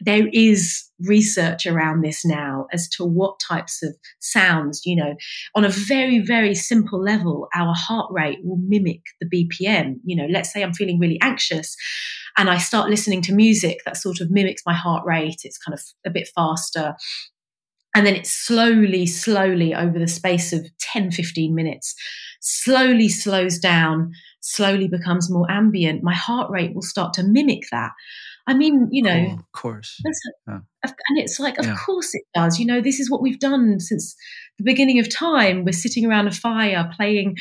Speaker 2: there is research around this now as to what types of sounds you know on a very very simple level our heart rate will mimic the bpm you know let's say i'm feeling really anxious and i start listening to music that sort of mimics my heart rate. It's kind of a bit faster and then it slowly slowly over the space of 10 15 minutes slowly slows down, slowly becomes more ambient, my heart rate will start to mimic that. I mean, you know,
Speaker 1: oh, of course.
Speaker 2: Yeah. And it's like, of yeah. course it does. You know, this is what we've done since the beginning of time. We're sitting around a fire playing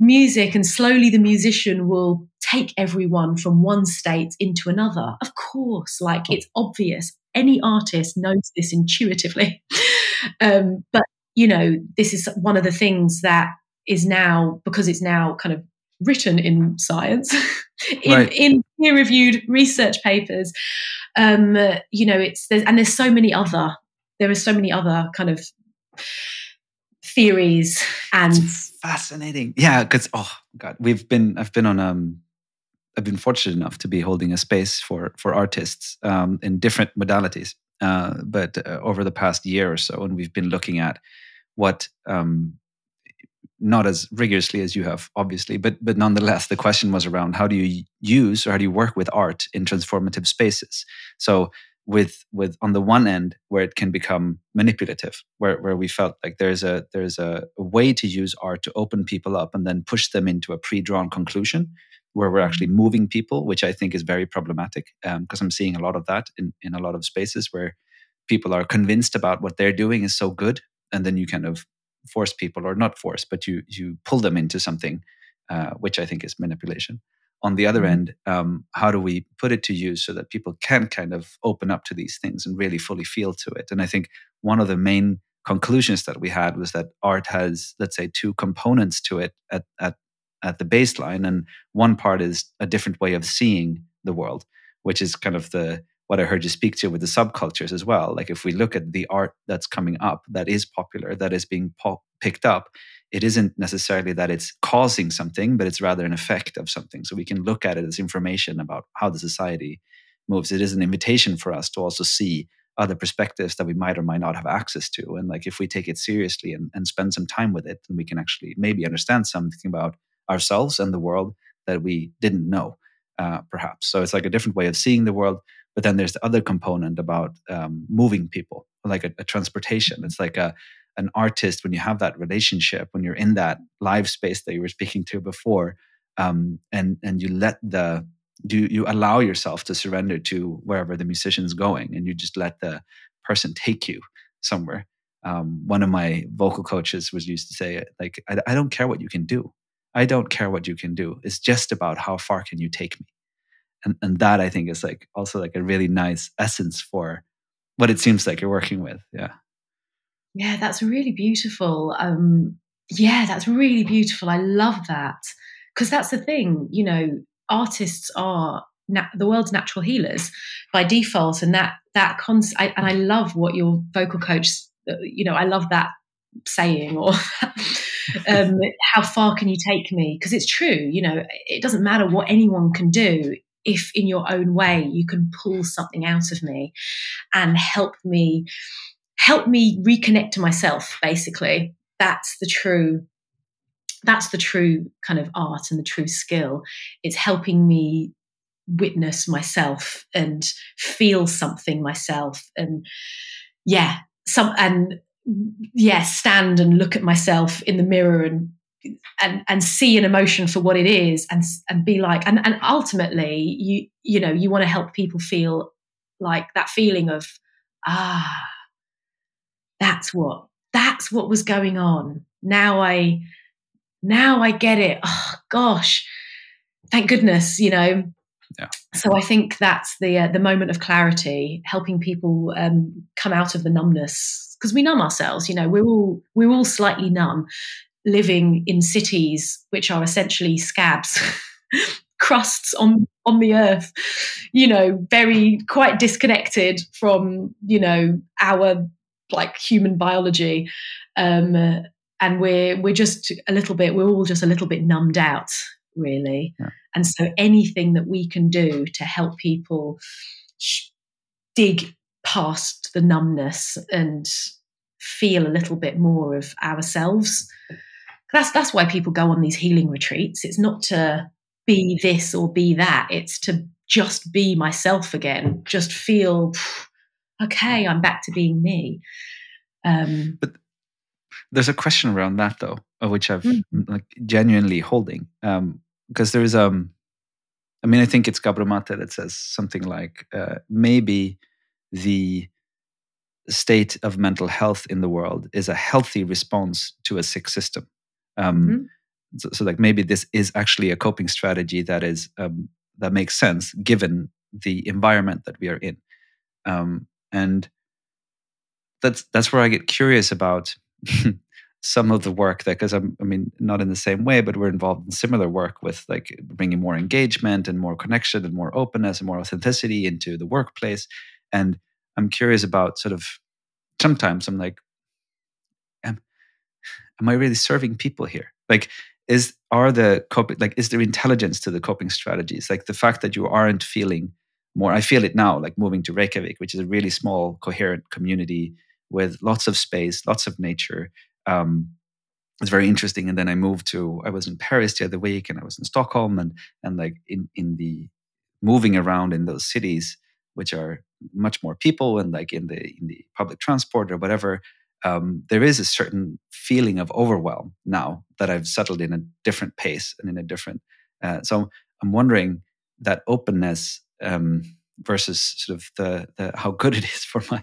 Speaker 2: music, and slowly the musician will take everyone from one state into another. Of course, like it's obvious. Any artist knows this intuitively. um, but, you know, this is one of the things that is now because it's now kind of written in science in, right. in peer reviewed research papers um, you know it's there's, and there's so many other there are so many other kind of theories and
Speaker 1: it's fascinating yeah because oh god we've been i've been on um i've been fortunate enough to be holding a space for for artists um, in different modalities uh, but uh, over the past year or so and we've been looking at what um, not as rigorously as you have obviously but but nonetheless the question was around how do you use or how do you work with art in transformative spaces? So with with on the one end where it can become manipulative where where we felt like there's a there's a, a way to use art to open people up and then push them into a pre-drawn conclusion where we're actually mm-hmm. moving people which i think is very problematic because um, i'm seeing a lot of that in in a lot of spaces where people are convinced about what they're doing is so good and then you kind of force people or not force but you you pull them into something uh, which i think is manipulation on the other mm-hmm. end um, how do we put it to use so that people can kind of open up to these things and really fully feel to it and i think one of the main conclusions that we had was that art has let's say two components to it at at at the baseline and one part is a different way of seeing the world which is kind of the what I heard you speak to with the subcultures as well. Like if we look at the art that's coming up, that is popular, that is being picked up, it isn't necessarily that it's causing something, but it's rather an effect of something. So we can look at it as information about how the society moves. It is an invitation for us to also see other perspectives that we might or might not have access to. And like if we take it seriously and, and spend some time with it, then we can actually maybe understand something about ourselves and the world that we didn't know. uh, perhaps. So it's like a different way of seeing the world. But then there's the other component about um, moving people, like a, a transportation. It's like a an artist when you have that relationship, when you're in that live space that you were speaking to before, um, and and you let the you you allow yourself to surrender to wherever the musician is going, and you just let the person take you somewhere. Um, one of my vocal coaches was used to say, like, I, I don't care what you can do. I don't care what you can do. It's just about how far can you take me. And and that I think is like also like a really nice essence for what it seems like you're working with. Yeah.
Speaker 2: Yeah, that's really beautiful. Um, yeah, that's really beautiful. I love that because that's the thing. You know, artists are na- the world's natural healers by default, and that that I, and I love what your vocal coach. Uh, you know, I love that saying or um, how far can you take me? Because it's true you know it doesn't matter what anyone can do. If in your own way you can pull something out of me and help me help me reconnect to myself basically that's the true that's the true kind of art and the true skill. It's helping me witness myself and feel something myself and yeah some and yeah stand and look at myself in the mirror and and and see an emotion for what it is and and be like and and ultimately you you know you want to help people feel like that feeling of ah that's what that's what was going on. Now i now i get it. Oh gosh. Thank goodness you know?
Speaker 1: Yeah.
Speaker 2: so i think that's the uh, the moment of clarity helping people um, come out of the numbness because we numb ourselves you know we're all we're all slightly numb living in cities which are essentially scabs crusts on on the earth you know very quite disconnected from you know our like human biology um, and we're we're just a little bit we're all just a little bit numbed out really yeah. and so anything that we can do to help people dig past the numbness and feel a little bit more of ourselves that's that's why people go on these healing retreats it's not to be this or be that it's to just be myself again just feel okay, I'm back to being me. Um,
Speaker 1: but there's a question around that though, of which I've mm. like genuinely holding, um, because there is um, I mean, I think it's Gabor Mate that says something like uh, maybe the state of mental health in the world is a healthy response to a sick system. Um, mm-hmm. so, so, like maybe this is actually a coping strategy that is um, that makes sense given the environment that we are in. Um, and that's that's where I get curious about some of the work that because I'm I mean not in the same way, but we're involved in similar work with like bringing more engagement and more connection and more openness and more authenticity into the workplace. And I'm curious about sort of sometimes I'm like, am, am I really serving people here? Like, is are the coping like is there intelligence to the coping strategies? Like the fact that you aren't feeling more. I feel it now, like moving to Reykjavik, which is a really small, coherent community with lots of space, lots of nature. Um, it's very interesting. And then I moved to, I was in Paris the other week and I was in Stockholm and, and like in, in the moving around in those cities, which are much more people and like in the, in the public transport or whatever, um, there is a certain feeling of overwhelm now that I've settled in a different pace and in a different. Uh, so I'm wondering that openness um, versus sort of the, the how good it is for my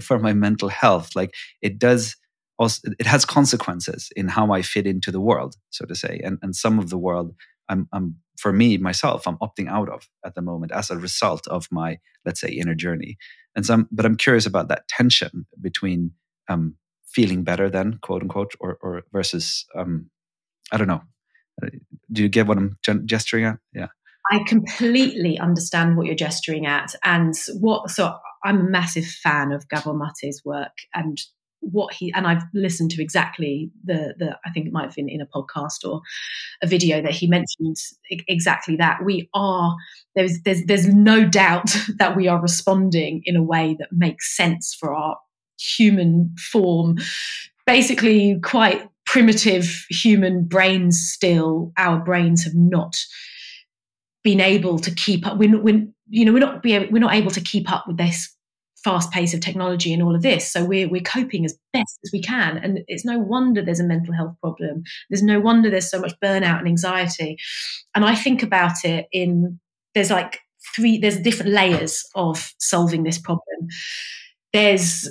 Speaker 1: for my mental health. Like it does also it has consequences in how I fit into the world, so to say, and and some of the world I'm, I'm for me myself I'm opting out of at the moment as a result of my let's say inner journey. And some, but I'm curious about that tension between um, feeling better than quote unquote or, or versus um, I don't know. Uh, do you get what I'm gesturing at? Yeah.
Speaker 2: I completely understand what you're gesturing at, and what. So I'm a massive fan of Gabor Mate's work, and what he and I've listened to exactly the the I think it might have been in a podcast or a video that he mentioned exactly that we are there's there's there's no doubt that we are responding in a way that makes sense for our human form basically quite primitive human brains still our brains have not been able to keep up. We're, we're you know we're not we're not able to keep up with this fast pace of technology and all of this. So we're we're coping as best as we can, and it's no wonder there's a mental health problem. There's no wonder there's so much burnout and anxiety. And I think about it in there's like three there's different layers of solving this problem. There's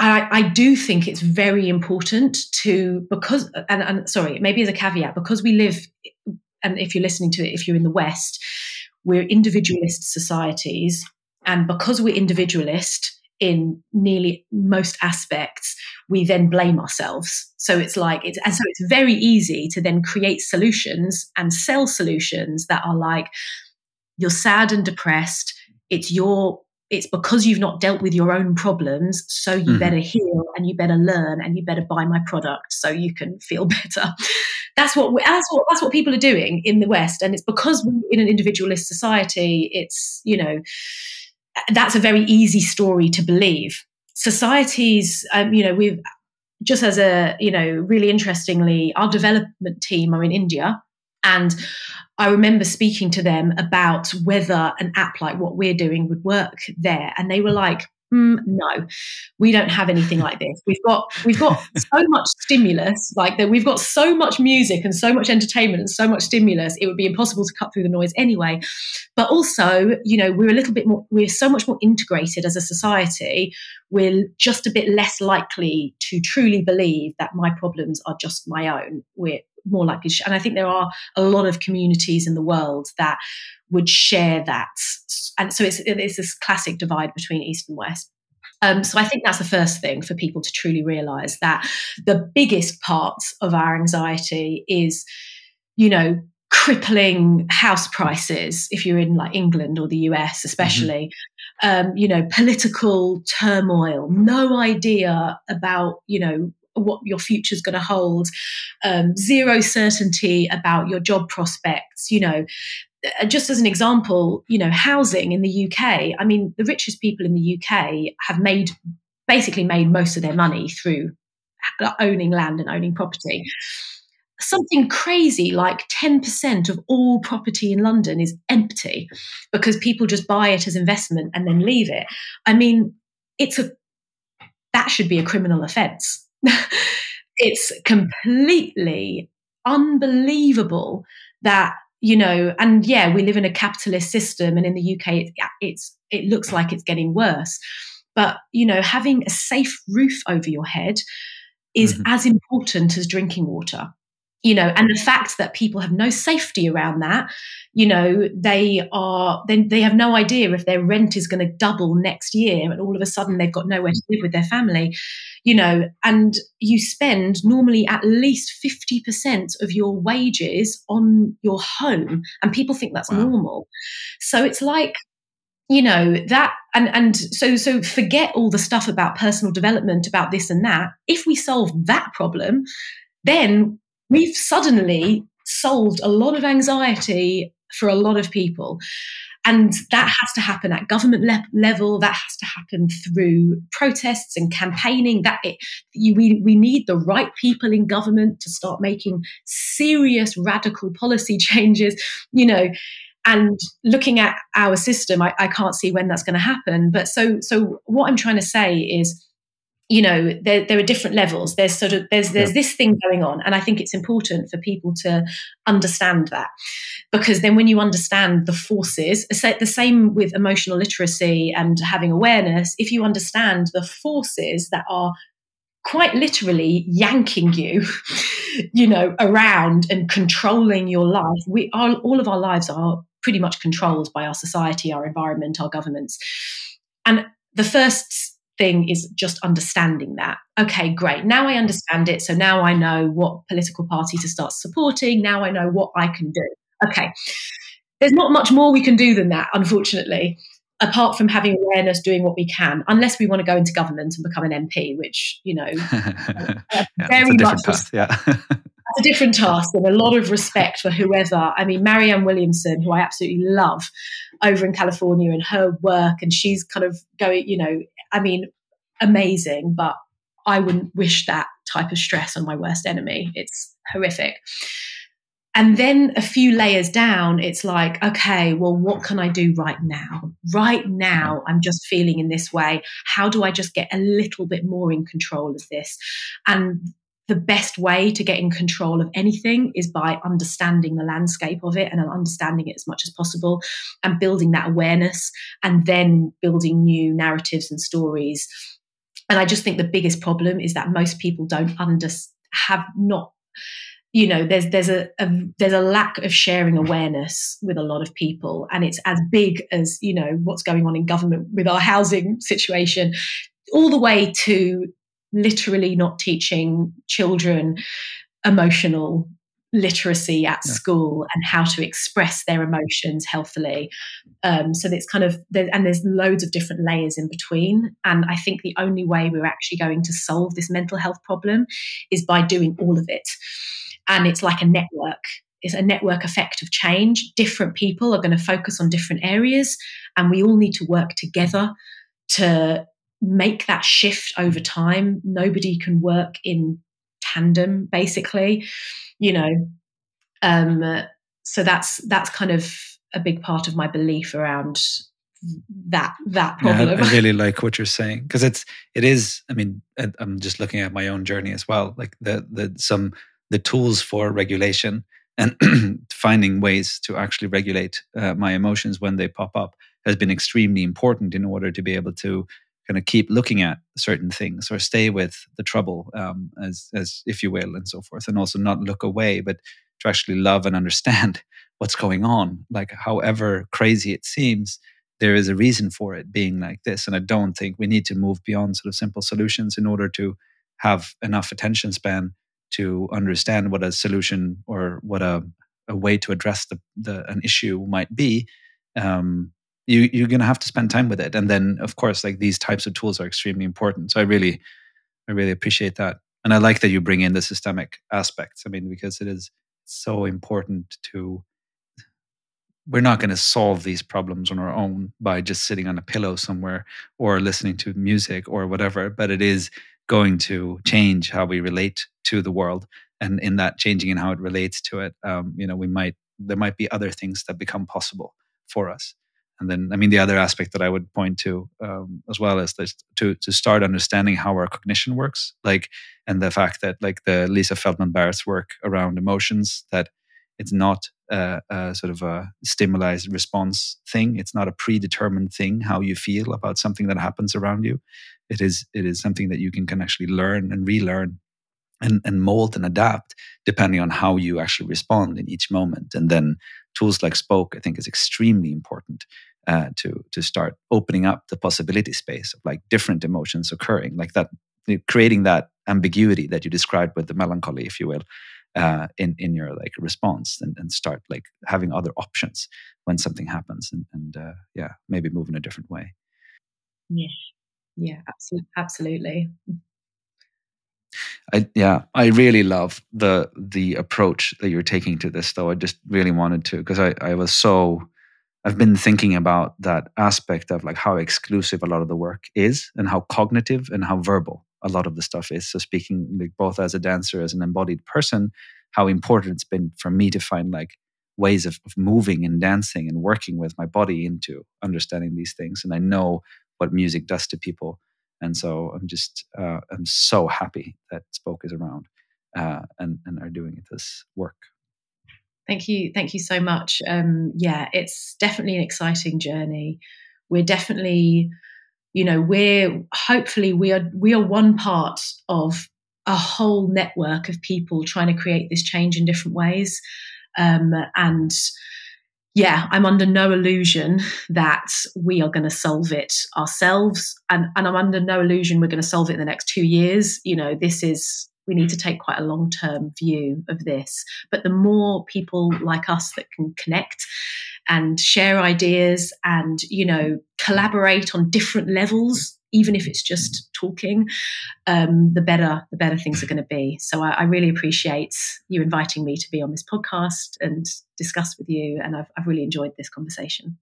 Speaker 2: I, I, do think it's very important to because and, and sorry maybe as a caveat because we live and if you're listening to it if you're in the west we're individualist societies and because we're individualist in nearly most aspects, we then blame ourselves. So it's like it's and so it's very easy to then create solutions and sell solutions that are like you're sad and depressed. It's your it's because you've not dealt with your own problems, so you mm-hmm. better heal and you better learn and you better buy my product so you can feel better. That's what we, that's what that's what people are doing in the West, and it's because we're in an individualist society. It's you know that's a very easy story to believe. Societies, um, you know, we've just as a, you know, really interestingly, our development team are in India. And I remember speaking to them about whether an app like what we're doing would work there. And they were like, Mm, no, we don't have anything like this. We've got we've got so much stimulus, like that. We've got so much music and so much entertainment and so much stimulus. It would be impossible to cut through the noise anyway. But also, you know, we're a little bit more. We're so much more integrated as a society. We're just a bit less likely to truly believe that my problems are just my own. We're more likely, and I think there are a lot of communities in the world that would share that. And so it's, it's this classic divide between East and West. Um, so I think that's the first thing for people to truly realize that the biggest part of our anxiety is, you know, crippling house prices if you're in like England or the US especially mm-hmm. um, you know political turmoil no idea about you know what your future is going to hold um, zero certainty about your job prospects you know uh, just as an example, you know, housing in the UK, I mean, the richest people in the UK have made basically made most of their money through owning land and owning property. Something crazy like 10% of all property in London is empty because people just buy it as investment and then leave it. I mean, it's a that should be a criminal offense. it's completely unbelievable that you know and yeah we live in a capitalist system and in the uk it, it's it looks like it's getting worse but you know having a safe roof over your head is mm-hmm. as important as drinking water you know and the fact that people have no safety around that you know they are then they have no idea if their rent is going to double next year and all of a sudden they've got nowhere to live with their family you know and you spend normally at least 50% of your wages on your home and people think that's wow. normal so it's like you know that and and so so forget all the stuff about personal development about this and that if we solve that problem then we've suddenly solved a lot of anxiety for a lot of people. And that has to happen at government le- level. That has to happen through protests and campaigning. That it, you, we we need the right people in government to start making serious radical policy changes. You know, and looking at our system, I, I can't see when that's going to happen. But so so what I'm trying to say is you know there, there are different levels. There's sort of there's there's yeah. this thing going on and i think it's important for people to understand that because then when you understand the forces the same with emotional literacy and having awareness. If you understand the forces that are quite literally yanking you you know around and controlling your life we are all of our lives are pretty much controlled by our society our environment our governments. And the first thing is just understanding that. Okay, great. Now I understand it. So now I know what political party to start supporting. Now I know what I can do. Okay. There's not much more we can do than that, unfortunately, apart from having awareness, doing what we can, unless we want to go into government and become an MP, which, you know,
Speaker 1: yeah, very much. Task, yeah.
Speaker 2: a different task and a lot of respect for whoever. I mean, Marianne Williamson, who I absolutely love over in California and her work, and she's kind of going, you know, I mean, amazing, but I wouldn't wish that type of stress on my worst enemy. It's horrific. and then a few layers down, it's like, okay, well, what can I do right now? Right now, mm. I'm just feeling in this way. How do I just get a little bit more in control of this? And the best way to get in control of anything is by understanding the landscape of it and understanding it as much as possible and building that awareness and then building new narratives and stories. And I just think the biggest problem is that most people don't under have not you know there's there's a, a, there's a lack of sharing awareness with a lot of people and it's as big as you know what's going on in government with our housing situation all the way to literally not teaching children emotional literacy at yeah. school and how to express their emotions healthily. Um, so it's kind of, and there's loads of different layers in between. And I think the only way we're actually going to solve this mental health problem is by doing all of it. And it's like a network. It's a network effect of change. Different people are going to focus on different areas, and we all need to work together to make that shift over time. Nobody can work in tandem, basically, you know. Um, so that's that's kind of a big part of my belief around that that problem.
Speaker 1: Yeah, I really like what you're saying because it's it is. I mean, I'm just looking at my own journey as well. Like the the some the tools for regulation and finding ways to actually regulate uh, my emotions when they pop up has been extremely important in order to be able to kind of keep looking at certain things or stay with the trouble, um, as as if you will, and so forth, and also not look away, but to actually love and understand what's going on. Like, however crazy it seems, there is a reason for it being like this, and I don't think we need to move beyond sort of simple solutions in order to have enough attention span to understand what a solution or what a, a way to address the, the an issue might be um, you you're going to have to spend time with it. And then of course like these types of tools are extremely important. So i really i really appreciate that. And i like that you bring in the systemic aspects. I mean because it is so important to we're not going to solve these problems on our own by just sitting on a pillow somewhere or listening to music or whatever but it is going to change how we relate to the world. And in that changing in how it relates to it um, you know we might there might be other things that become possible for us and then, I mean, the other aspect that I would point to um, as well is this, to to start understanding how our cognition works, like, and the fact that like the Lisa Feldman Barrett's work around emotions, that it's not a, a sort of a stimuli response thing. It's not a predetermined thing how you feel about something that happens around you. It is it is something that you can can actually learn and relearn and, and mold and adapt depending on how you actually respond in each moment. And then tools like Spoke, I think, is extremely important uh, to to start opening up the possibility space of like different emotions occurring, like that, creating that ambiguity that you described with the melancholy, if you will, uh, in in your like response, and, and start like having other options when something happens, and, and uh, yeah, maybe move in a different way.
Speaker 2: Yeah, yeah, absolutely, absolutely.
Speaker 1: I, yeah, I really love the the approach that you're taking to this. Though I just really wanted to because I I was so I've been thinking about that aspect of like how exclusive a lot of the work is and how cognitive and how verbal a lot of the stuff is. So speaking like both as a dancer, as an embodied person, how important it's been for me to find like ways of, of moving and dancing and working with my body into understanding these things. And I know what music does to people. And so I'm just uh, I'm so happy that Spoke is around uh, and and are doing this work.
Speaker 2: Thank you. Thank you so much. Um, yeah, it's definitely an exciting journey. We're definitely, you know, we're hopefully we are we are one part of a whole network of people trying to create this change in different ways. Um, and yeah, I'm under no illusion that we are going to solve it ourselves. And, and I'm under no illusion we're going to solve it in the next two years. You know, this is we need to take quite a long term view of this. But the more people like us that can connect and share ideas and, you know, collaborate on different levels, even if it's just talking, um, the better the better things are going to be. So I, I, really appreciate you inviting me to be on this podcast and discuss with you. And I've, I've really enjoyed this conversation.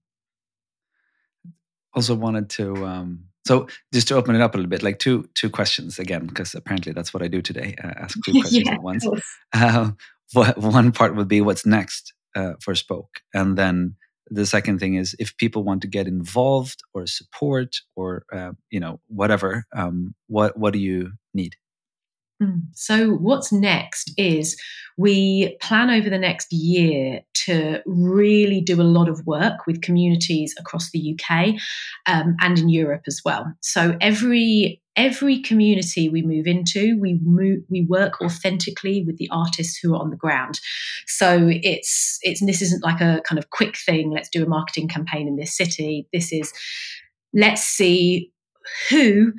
Speaker 1: Also wanted to um, so just to open it up a little bit, like two two questions again, because apparently that's what I do today: uh, ask two questions yeah, at once. Uh, what, one part would be what's next uh, for Spoke, and then the second thing is if people want to get involved or support or uh, you know whatever, um, what what do you need?
Speaker 2: Mm. So, what's next is we plan over the next year to really do a lot of work with communities across the UK um, and in Europe as well. So, every every community we move into, we move, we work authentically with the artists who are on the ground. So it's it's this isn't like a kind of quick thing. Let's do a marketing campaign in this city. This is let's see who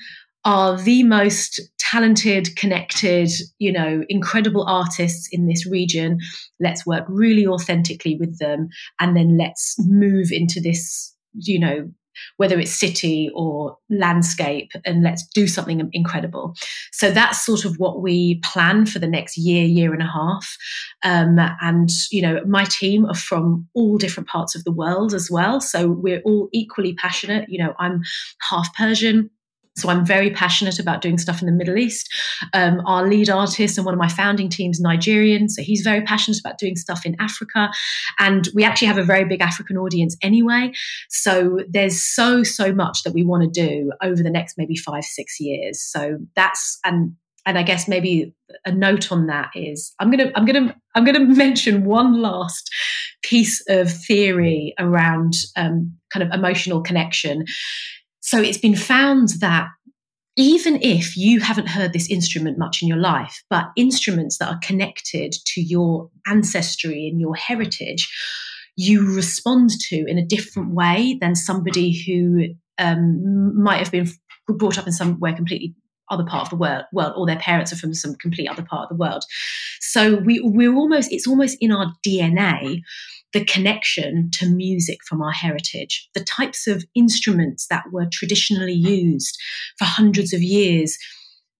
Speaker 2: are the most talented, connected, you know, incredible artists in this region. Let's work really authentically with them and then let's move into this, you know, whether it's city or landscape, and let's do something incredible. So that's sort of what we plan for the next year, year and a half. Um, and, you know, my team are from all different parts of the world as well. So we're all equally passionate. You know, I'm half Persian so I'm very passionate about doing stuff in the Middle East. Um, our lead artist and one of my founding teams, Nigerian, so he's very passionate about doing stuff in Africa. And we actually have a very big African audience anyway. So there's so so much that we want to do over the next maybe five six years. So that's and and I guess maybe a note on that is I'm gonna I'm gonna I'm gonna mention one last piece of theory around um, kind of emotional connection so it's been found that even if you haven't heard this instrument much in your life, but instruments that are connected to your ancestry and your heritage, you respond to in a different way than somebody who um, might have been brought up in somewhere completely other part of the world, world, or their parents are from some complete other part of the world. So we we're almost it's almost in our DNA the connection to music from our heritage, the types of instruments that were traditionally mm. used for hundreds of years,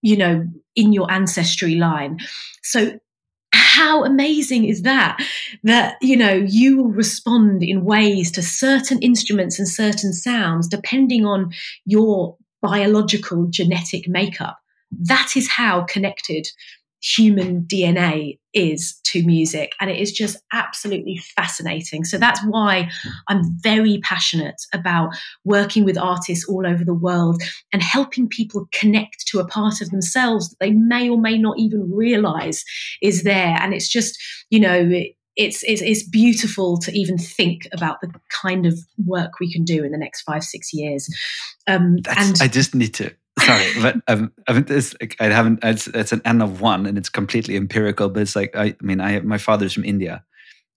Speaker 2: you know, in your ancestry line. So how amazing is that that you know you will respond in ways to certain instruments and certain sounds depending on your biological genetic makeup that is how connected human DNA is to music. And it is just absolutely fascinating. So that's why I'm very passionate about working with artists all over the world and helping people connect to a part of themselves that they may or may not even realize is there. And it's just, you know, it's, it's, it's beautiful to even think about the kind of work we can do in the next five six years.
Speaker 1: Um, and I just need to sorry, but um, I mean, this I haven't. It's, it's an n of one, and it's completely empirical. But it's like I, I mean, I my father's from India,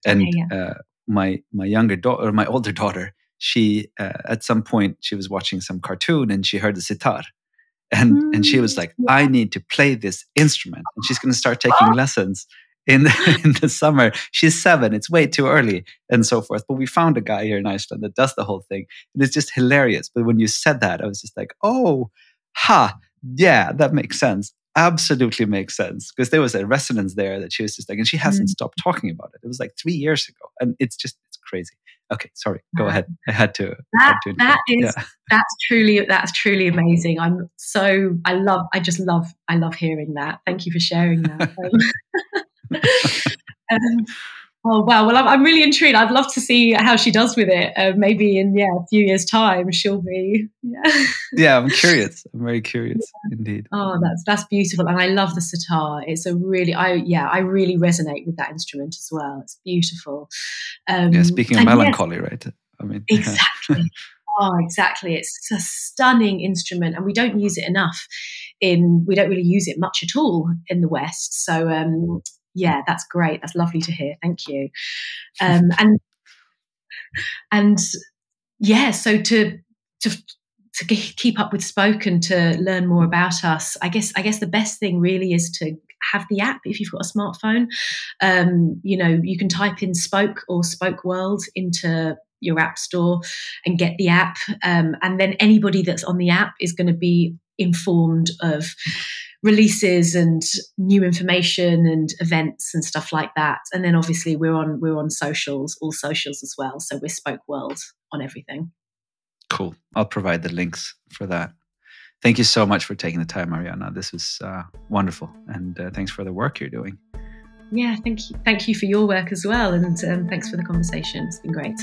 Speaker 1: and okay, yeah. uh, my my younger daughter, or my older daughter, she uh, at some point she was watching some cartoon and she heard the sitar, and mm, and she was mm, like, yeah. I need to play this instrument, and she's going to start taking lessons in in the summer. She's seven; it's way too early, and so forth. But we found a guy here in Iceland that does the whole thing, and it's just hilarious. But when you said that, I was just like, oh ha, yeah, that makes sense. Absolutely makes sense. Because there was a resonance there that she was just like, and she hasn't mm. stopped talking about it. It was like three years ago. And it's just, it's crazy. Okay, sorry. Go ahead. I had to.
Speaker 2: That, had to that is yeah. that's truly that's truly amazing. I'm so I love I just love I love hearing that. Thank you for sharing that. um, Oh wow! Well, I'm, I'm really intrigued. I'd love to see how she does with it. Uh, maybe in yeah a few years' time, she'll be
Speaker 1: yeah. yeah, I'm curious. I'm very curious yeah. indeed.
Speaker 2: Oh, that's that's beautiful, and I love the sitar. It's a really I yeah I really resonate with that instrument as well. It's beautiful.
Speaker 1: Um, yeah, speaking of melancholy, yeah, right?
Speaker 2: I mean, exactly. oh, exactly. It's a stunning instrument, and we don't use it enough. In we don't really use it much at all in the West. So um, yeah, that's great. That's lovely to hear. Thank you. Um, and and yeah, so to to to keep up with Spoke and to learn more about us, I guess I guess the best thing really is to have the app if you've got a smartphone. Um, you know, you can type in Spoke or Spoke World into your app store and get the app, um, and then anybody that's on the app is going to be informed of releases and new information and events and stuff like that. And then obviously we're on we're on socials, all socials as well. So we're Spoke World on everything.
Speaker 1: Cool. I'll provide the links for that. Thank you so much for taking the time, Ariana. This was uh, wonderful, and uh, thanks for the work you're doing.
Speaker 2: yeah, thank you. Thank you for your work as well. And um, thanks for the conversation. It's been great.